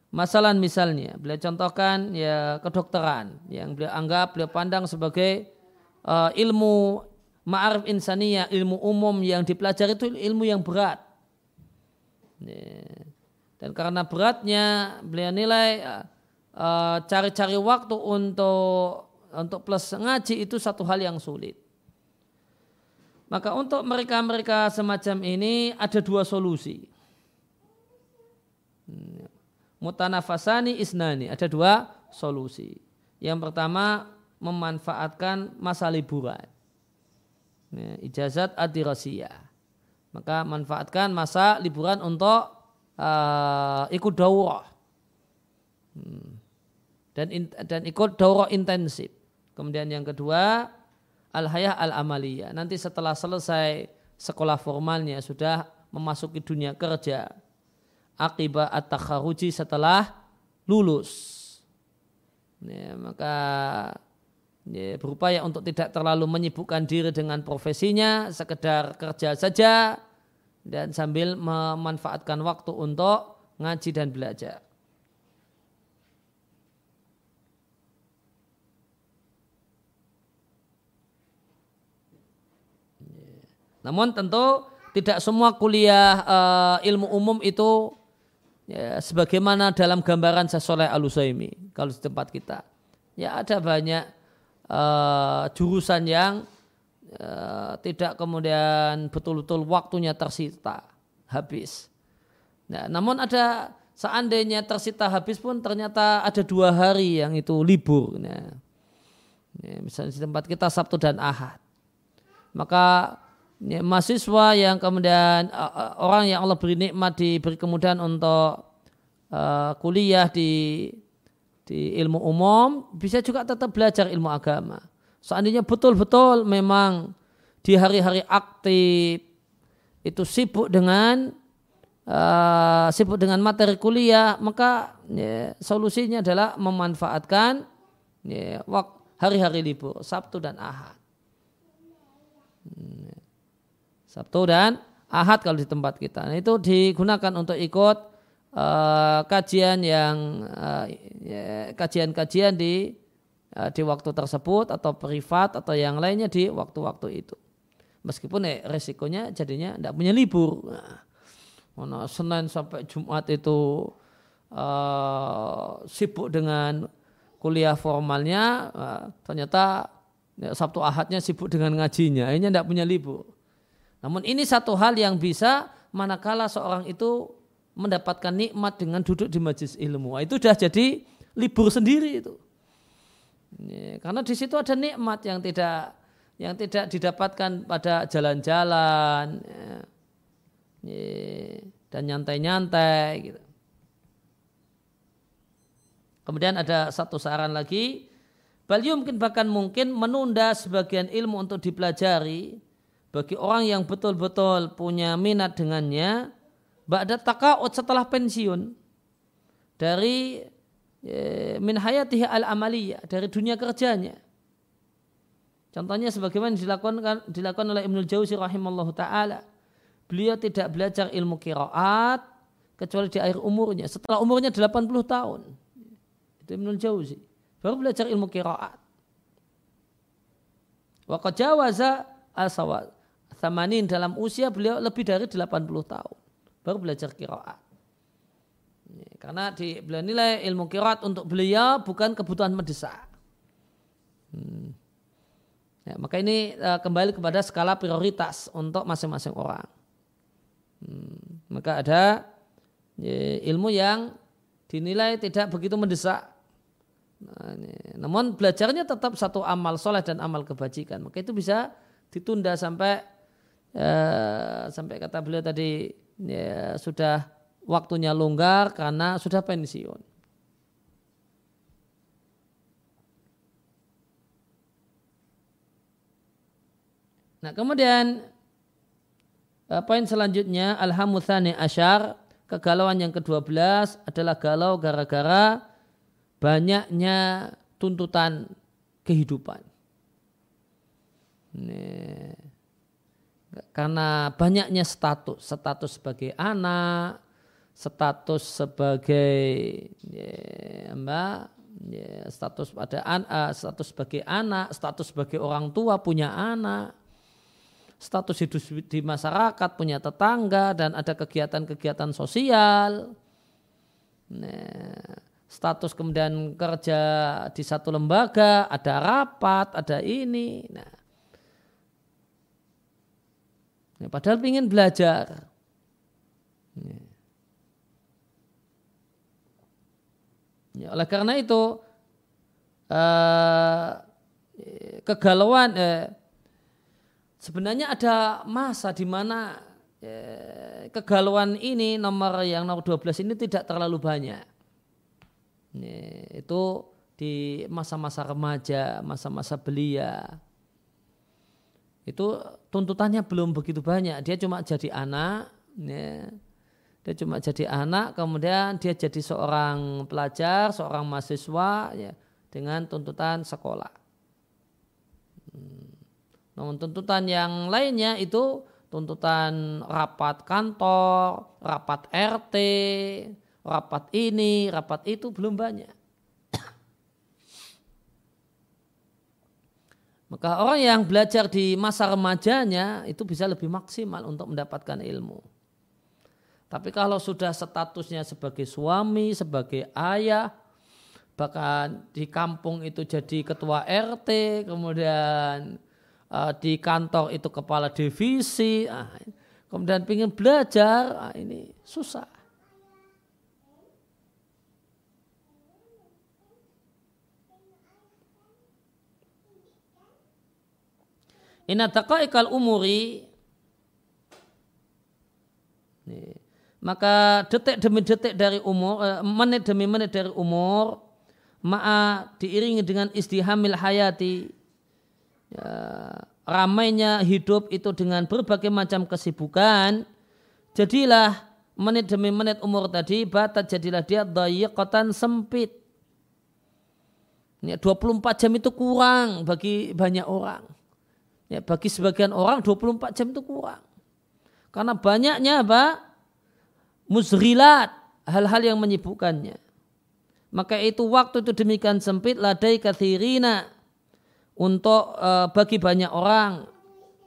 Masalah misalnya, beliau contohkan ya kedokteran yang beliau anggap, beliau pandang sebagai uh, ilmu ma'arif insaniyah, ilmu umum yang dipelajari itu ilmu yang berat. Dan karena beratnya, beliau nilai uh, uh, cari-cari uh, waktu untuk untuk plus ngaji itu satu hal yang sulit. Maka untuk mereka-mereka semacam ini ada dua solusi mutanafasani isnani. Ada dua solusi. Yang pertama memanfaatkan masa liburan. Ya, ijazat adirasiyah. Maka manfaatkan masa liburan untuk uh, ikut daurah. Hmm. Dan dan ikut daurah intensif. Kemudian yang kedua al-hayah al-amaliyah. Nanti setelah selesai sekolah formalnya sudah memasuki dunia kerja. Akibat at-takharuji setelah lulus. Ya, maka ya, berupaya untuk tidak terlalu menyibukkan diri dengan profesinya, sekedar kerja saja dan sambil memanfaatkan waktu untuk ngaji dan belajar. Namun tentu tidak semua kuliah uh, ilmu umum itu ya, sebagaimana dalam gambaran Sasoleh Al-Usaimi kalau di tempat kita. Ya ada banyak uh, jurusan yang uh, tidak kemudian betul-betul waktunya tersita habis. Nah, namun ada seandainya tersita habis pun ternyata ada dua hari yang itu libur. Nah, ya, misalnya di tempat kita Sabtu dan Ahad. Maka ya, mahasiswa yang kemudian uh, orang yang Allah beri nikmat diberi kemudahan untuk uh, kuliah di di ilmu umum bisa juga tetap belajar ilmu agama. Seandainya betul-betul memang di hari-hari aktif itu sibuk dengan uh, sibuk dengan materi kuliah, maka ya, solusinya adalah memanfaatkan ya, hari-hari libur Sabtu dan Ahad. Hmm. Sabtu dan Ahad kalau di tempat kita. Nah, itu digunakan untuk ikut uh, kajian yang uh, kajian-kajian di uh, di waktu tersebut atau privat atau yang lainnya di waktu-waktu itu. Meskipun eh, resikonya jadinya tidak punya libur. Nah, Senin sampai Jumat itu uh, sibuk dengan kuliah formalnya, uh, ternyata ya, Sabtu Ahadnya sibuk dengan ngajinya, akhirnya tidak punya libur. Namun ini satu hal yang bisa manakala seorang itu mendapatkan nikmat dengan duduk di majlis ilmu. Itu sudah jadi libur sendiri itu. karena di situ ada nikmat yang tidak yang tidak didapatkan pada jalan-jalan dan nyantai-nyantai gitu. Kemudian ada satu saran lagi, bal mungkin bahkan mungkin menunda sebagian ilmu untuk dipelajari bagi orang yang betul-betul punya minat dengannya ba'da taqa'ud setelah pensiun dari e, min hayatihi al-amaliyah dari dunia kerjanya. Contohnya sebagaimana dilakukan dilakukan oleh Ibnu Jauzi rahimallahu taala. Beliau tidak belajar ilmu kiraat kecuali di akhir umurnya. Setelah umurnya 80 tahun. Itu Ibnu Jauzi. Baru belajar ilmu kiraat. Wa jawaza al-sawad. Samanin dalam usia beliau lebih dari 80 tahun. Baru belajar kiraat. Karena di, beliau nilai ilmu kiraat untuk beliau bukan kebutuhan mendesak. Hmm. Ya, maka ini uh, kembali kepada skala prioritas untuk masing-masing orang. Hmm. Maka ada ya, ilmu yang dinilai tidak begitu mendesak. Nah. Namun belajarnya tetap satu amal soleh dan amal kebajikan. Maka itu bisa ditunda sampai ya, sampai kata beliau tadi ya, sudah waktunya longgar karena sudah pensiun. Nah kemudian eh, poin selanjutnya alhamuthani asyar kegalauan yang ke-12 adalah galau gara-gara banyaknya tuntutan kehidupan. Nih karena banyaknya status, status sebagai anak, status sebagai ya, mbak, ya, status pada anak, status sebagai anak, status sebagai orang tua punya anak, status hidup di masyarakat punya tetangga dan ada kegiatan-kegiatan sosial. Nah, status kemudian kerja di satu lembaga, ada rapat, ada ini. Nah, Ya, padahal ingin belajar. Ya. ya, oleh karena itu uh, kegalauan uh, sebenarnya ada masa di mana uh, kegalauan ini nomor yang nomor 12 ini tidak terlalu banyak. Itu di masa-masa remaja, masa-masa belia. Itu tuntutannya belum begitu banyak. Dia cuma jadi anak, ya. dia cuma jadi anak, kemudian dia jadi seorang pelajar, seorang mahasiswa, ya, dengan tuntutan sekolah. Hmm. Namun tuntutan yang lainnya itu tuntutan rapat kantor, rapat RT, rapat ini, rapat itu belum banyak. Maka orang yang belajar di masa remajanya itu bisa lebih maksimal untuk mendapatkan ilmu. Tapi kalau sudah statusnya sebagai suami, sebagai ayah, bahkan di kampung itu jadi ketua RT, kemudian uh, di kantor itu kepala divisi, uh, kemudian ingin belajar, uh, ini susah. Inna taqa'iqal umuri. Maka detik demi detik dari umur, eh, menit demi menit dari umur ma'a diiringi dengan istihamil hayati. Ya, ramainya hidup itu dengan berbagai macam kesibukan. Jadilah menit demi menit umur tadi batat jadilah dia dayiqatan sempit. Ya, 24 jam itu kurang bagi banyak orang ya, bagi sebagian orang 24 jam itu kurang. Karena banyaknya apa? Muzrilat hal-hal yang menyibukkannya. Maka itu waktu itu demikian sempit ladai kathirina untuk uh, bagi banyak orang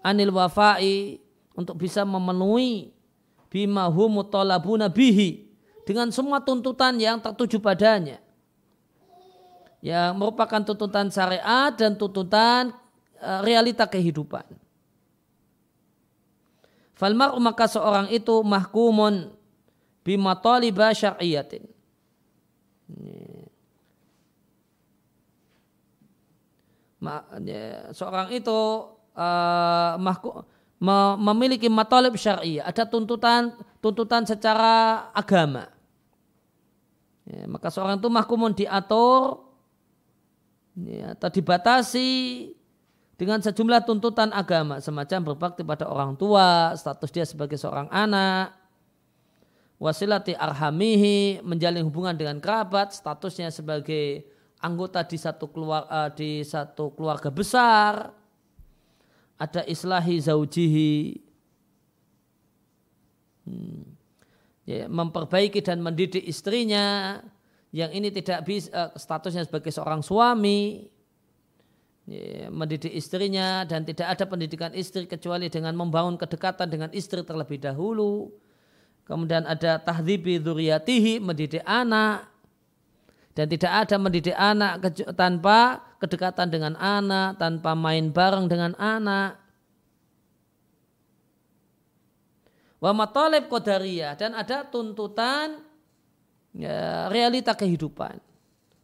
anil wafai untuk bisa memenuhi bima humutolabuna bihi dengan semua tuntutan yang tertuju padanya. Yang merupakan tuntutan syariat dan tuntutan realita kehidupan. Falmar maka seorang itu mahkumun bima taliba syar'iyatin seorang itu uh, mahku, memiliki matalib syariah, ada tuntutan tuntutan secara agama. Ya, maka seorang itu mahkumun diatur ya, atau dibatasi dengan sejumlah tuntutan agama semacam berbakti pada orang tua, status dia sebagai seorang anak, wasilati arhamihi menjalin hubungan dengan kerabat statusnya sebagai anggota di satu keluar uh, di satu keluarga besar ada islahi zaujihi hmm. ya, memperbaiki dan mendidik istrinya yang ini tidak bisa uh, statusnya sebagai seorang suami mendidik istrinya dan tidak ada pendidikan istri kecuali dengan membangun kedekatan dengan istri terlebih dahulu Kemudian ada tahdzibi dzurriyyatihi mendidik anak dan tidak ada mendidik anak tanpa kedekatan dengan anak, tanpa main bareng dengan anak. Wa matalib qadariyah dan ada tuntutan ya, realita kehidupan,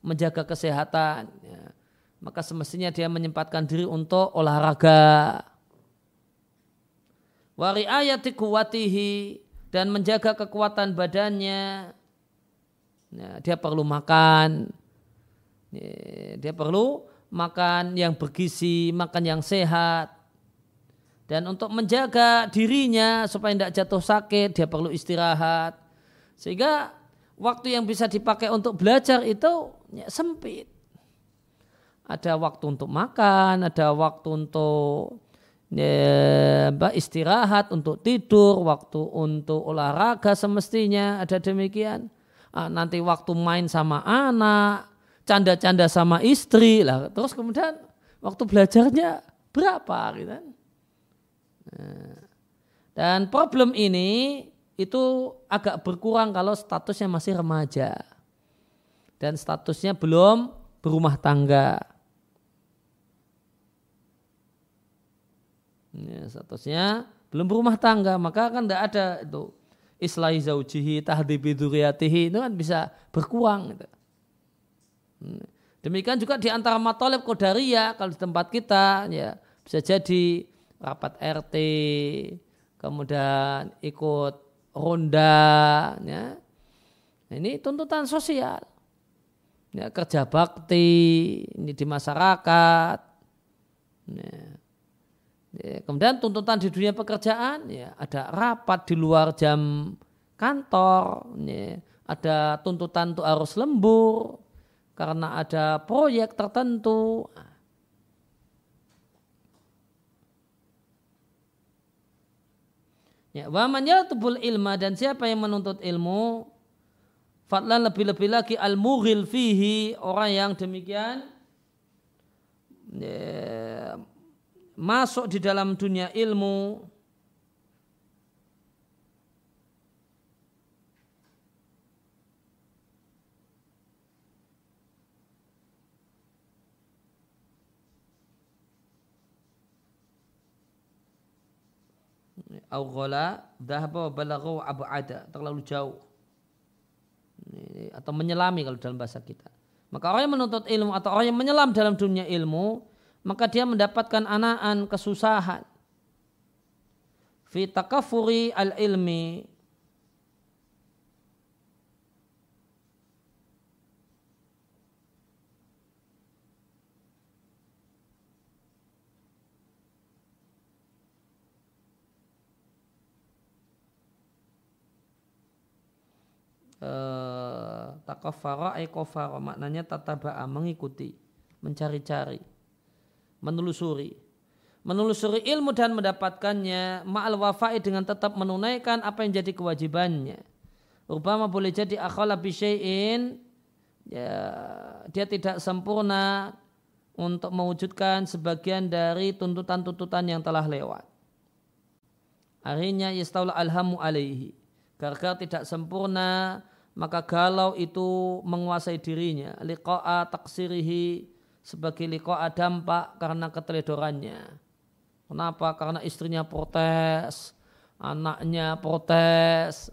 menjaga kesehatan. Maka semestinya dia menyempatkan diri untuk olahraga. Wa riayati kuwatihi dan menjaga kekuatan badannya. Ya, dia perlu makan, dia perlu makan yang bergizi, makan yang sehat. Dan untuk menjaga dirinya supaya tidak jatuh sakit, dia perlu istirahat. Sehingga waktu yang bisa dipakai untuk belajar itu ya, sempit. Ada waktu untuk makan, ada waktu untuk ya, istirahat, untuk tidur, waktu untuk olahraga semestinya ada demikian. Ah, nanti waktu main sama anak, canda-canda sama istri lah. Terus kemudian waktu belajarnya berapa gitu kan? Nah, dan problem ini itu agak berkurang kalau statusnya masih remaja dan statusnya belum berumah tangga. Ya, statusnya belum berumah tangga maka kan tidak ada itu islahi zaujihi tahdibi dzurriyyatihi itu kan bisa berkurang gitu. Hmm. Demikian juga di antara matolib kodaria kalau di tempat kita ya bisa jadi rapat RT, kemudian ikut ronda, ya. Nah, ini tuntutan sosial, ya, kerja bakti ini di masyarakat. Ya. Ya, kemudian tuntutan di dunia pekerjaan, ya ada rapat di luar jam kantor, ya, ada tuntutan untuk harus lembur, karena ada proyek tertentu. Ya, wa man tubul ilma dan siapa yang menuntut ilmu fadlan lebih-lebih lagi al-mughil fihi orang yang demikian ya, masuk di dalam dunia ilmu au ghala dhahaba balaghu ab'ada. Terlalu jauh. Atau menyelami kalau dalam bahasa kita. Maka orang yang menuntut ilmu atau orang yang menyelam dalam dunia ilmu maka dia mendapatkan anaan kesusahan. Fi takafuri al ilmi Eh, takafara ay kofara maknanya tataba'a mengikuti mencari-cari menelusuri menelusuri ilmu dan mendapatkannya ma'al wafai dengan tetap menunaikan apa yang jadi kewajibannya Rubama boleh jadi akhala bisyai'in ya, dia tidak sempurna untuk mewujudkan sebagian dari tuntutan-tuntutan yang telah lewat. Akhirnya yastaula alhamu alaihi Gara-gara tidak sempurna, maka galau itu menguasai dirinya. Liqa'a taksirihi sebagai liqa'a dampak karena keteledorannya. Kenapa? Karena istrinya protes, anaknya protes.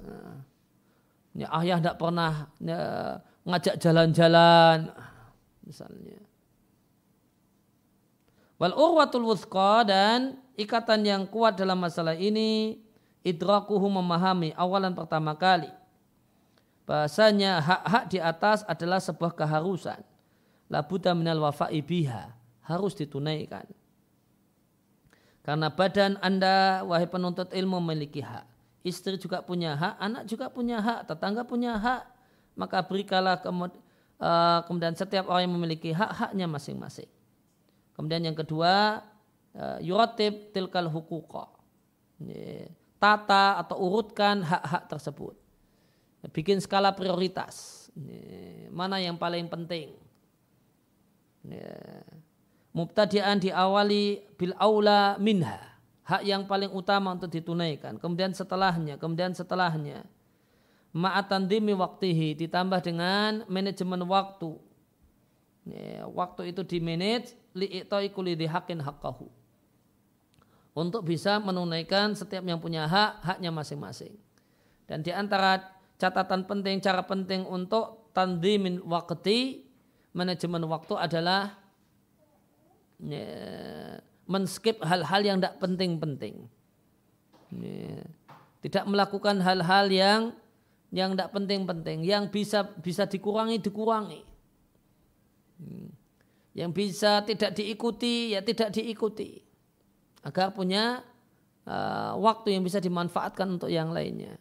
Ya, ayah tidak pernah ya, ngajak jalan-jalan, misalnya. Wal urwatul wuthqa dan ikatan yang kuat dalam masalah ini idrakuhu memahami awalan pertama kali bahasanya hak-hak di atas adalah sebuah keharusan labuda minal wafa'i biha harus ditunaikan karena badan anda wahai penuntut ilmu memiliki hak istri juga punya hak anak juga punya hak tetangga punya hak maka berikanlah eh, kemudian setiap orang yang memiliki hak-haknya masing-masing kemudian yang kedua uh, yuratib tilkal hukuqa tata atau urutkan hak-hak tersebut. Bikin skala prioritas. Mana yang paling penting. Mubtadian diawali bil aula minha. Hak yang paling utama untuk ditunaikan. Kemudian setelahnya, kemudian setelahnya. Ma'atan dimi waktihi ditambah dengan manajemen waktu. Waktu itu dimanage li'i'toi kulidhi hakin haqqahu untuk bisa menunaikan setiap yang punya hak, haknya masing-masing. Dan di antara catatan penting, cara penting untuk tandimin waktu, manajemen waktu adalah ya, men-skip hal-hal yang tidak penting-penting. Ya, tidak melakukan hal-hal yang yang tidak penting-penting, yang bisa bisa dikurangi dikurangi. Hmm. Yang bisa tidak diikuti ya tidak diikuti agar punya uh, waktu yang bisa dimanfaatkan untuk yang lainnya.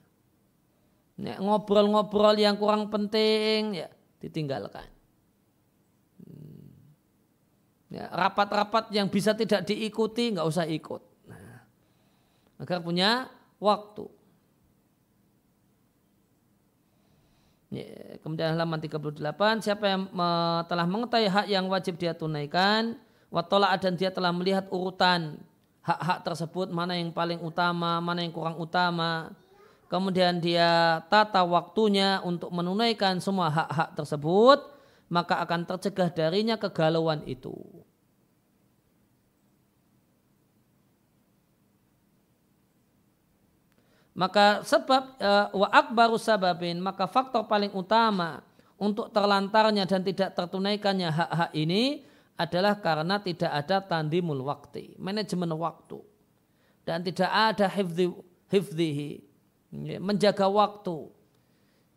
Ngobrol-ngobrol yang kurang penting ya ditinggalkan. Hmm. Ya, rapat-rapat yang bisa tidak diikuti nggak usah ikut. Nah, agar punya waktu. Ya, kemudian halaman 38, siapa yang telah mengetahui hak yang wajib dia tunaikan, watola dan dia telah melihat urutan hak-hak tersebut mana yang paling utama, mana yang kurang utama. Kemudian dia tata waktunya untuk menunaikan semua hak-hak tersebut, maka akan tercegah darinya kegalauan itu. Maka sebab uh, wa akbaru sababin, maka faktor paling utama untuk terlantarnya dan tidak tertunaikannya hak-hak ini adalah karena tidak ada tandimul waktu, manajemen waktu. Dan tidak ada hifdhi, hifdhihi, ya, menjaga waktu.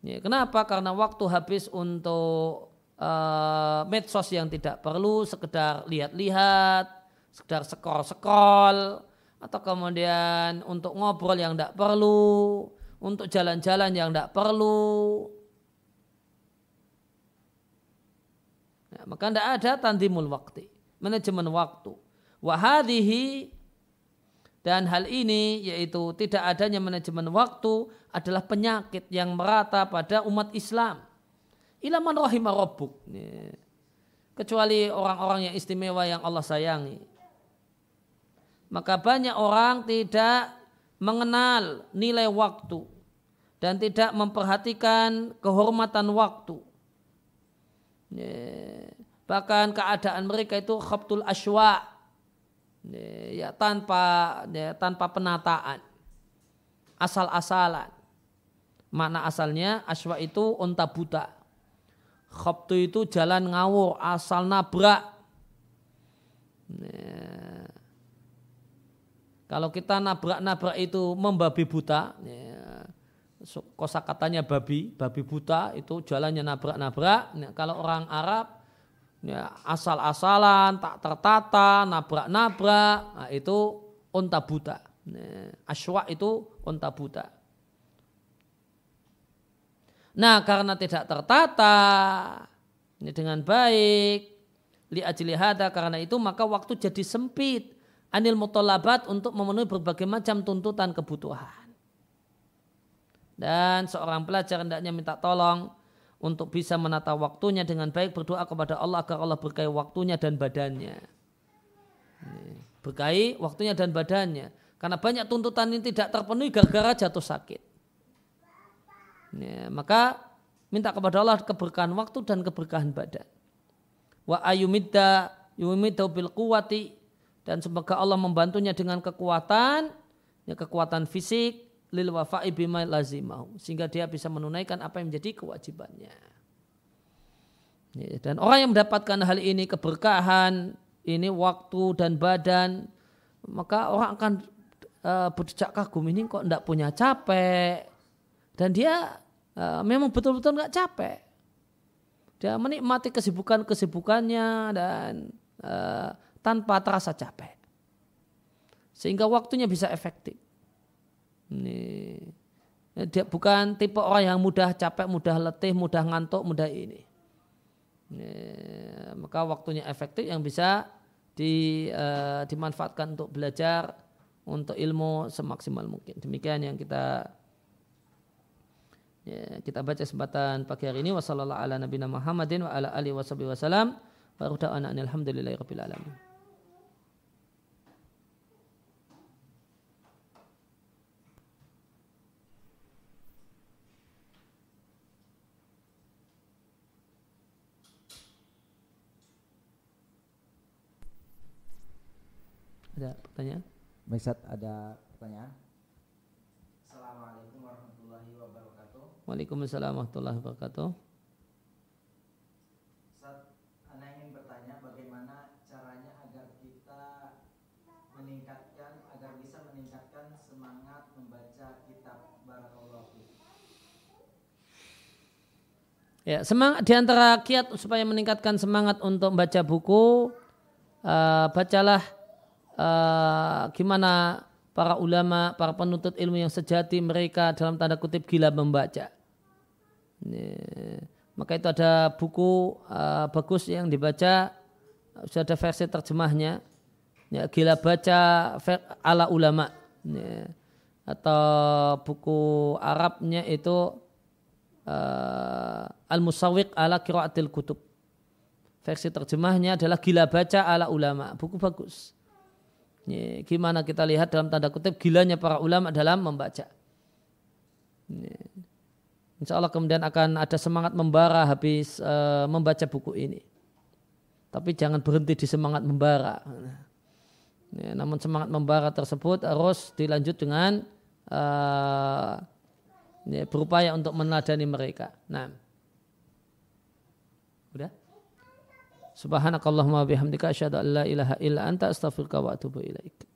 Ya, kenapa? Karena waktu habis untuk uh, medsos yang tidak perlu, sekedar lihat-lihat, sekedar scroll-scroll, atau kemudian untuk ngobrol yang tidak perlu, untuk jalan-jalan yang tidak perlu, Ya, maka tidak ada tandimul waktu, manajemen waktu. Wahadihi dan hal ini yaitu tidak adanya manajemen waktu adalah penyakit yang merata pada umat Islam. Ilaman rahimah rabbuk. Ya. Kecuali orang-orang yang istimewa yang Allah sayangi. Maka banyak orang tidak mengenal nilai waktu dan tidak memperhatikan kehormatan waktu. Bahkan keadaan mereka itu khabtul aswa ya, tanpa ya, tanpa penataan asal-asalan makna asalnya aswa itu unta buta khabtu itu jalan ngawur asal nabrak. Kalau kita nabrak-nabrak itu membabi buta ya, kosa katanya babi, babi buta itu jalannya nabrak-nabrak. Nah, kalau orang Arab ya, asal-asalan, tak tertata, nabrak-nabrak, nah, itu unta buta. Nah, aswa itu unta buta. Nah karena tidak tertata ini dengan baik, li ajli karena itu maka waktu jadi sempit anil mutolabat untuk memenuhi berbagai macam tuntutan kebutuhan dan seorang pelajar hendaknya minta tolong untuk bisa menata waktunya dengan baik berdoa kepada Allah agar Allah berkahi waktunya dan badannya. Berkahi waktunya dan badannya. Karena banyak tuntutan ini tidak terpenuhi gara-gara jatuh sakit. Ya, maka minta kepada Allah keberkahan waktu dan keberkahan badan. Wa ayumidda yumidda bil kuwati dan semoga Allah membantunya dengan kekuatan, ya kekuatan fisik, lil wafa'i bima lazimahu sehingga dia bisa menunaikan apa yang menjadi kewajibannya. Dan orang yang mendapatkan hal ini keberkahan, ini waktu dan badan, maka orang akan uh, berdecak kagum ini kok tidak punya capek dan dia uh, memang betul-betul nggak capek. Dia menikmati kesibukan-kesibukannya dan uh, tanpa terasa capek. Sehingga waktunya bisa efektif. Ini dia bukan tipe orang yang mudah capek, mudah letih, mudah ngantuk, mudah ini. ini maka waktunya efektif yang bisa di, uh, dimanfaatkan untuk belajar untuk ilmu semaksimal mungkin. Demikian yang kita ya, kita baca kesempatan pagi hari ini. Wassalamualaikum ala nabiyina Muhammadin wa ala alihi. Wa. Ada pertanyaan? Misat ada pertanyaan? Assalamualaikum warahmatullahi wabarakatuh. Waalaikumsalam warahmatullahi wabarakatuh. Saat Anda ingin bertanya bagaimana caranya agar kita meningkatkan agar bisa meningkatkan semangat membaca kitab Barakallahu Ya, semangat di antara kiat supaya meningkatkan semangat untuk membaca buku, uh, bacalah uh, gimana para ulama, para penuntut ilmu yang sejati mereka dalam tanda kutip gila membaca. Ini, maka itu ada buku uh, bagus yang dibaca, sudah ada versi terjemahnya. Ya, gila baca ala ulama. Ya, atau buku Arabnya itu uh, Al-Musawiq ala Kiraatil Kutub. Versi terjemahnya adalah gila baca ala ulama. Buku bagus. Ya, gimana kita lihat dalam tanda kutip gilanya para ulama dalam membaca. Ya. Insya Allah kemudian akan ada semangat membara habis uh, membaca buku ini. Tapi jangan berhenti di semangat membara. Ya, namun semangat membara tersebut harus dilanjut dengan uh, ya, berupaya untuk meneladani mereka. Nah. Udah? Subhanakallahumma bihamdika asyhadu an la ilaha illa anta astaghfiruka wa atubu ilaik.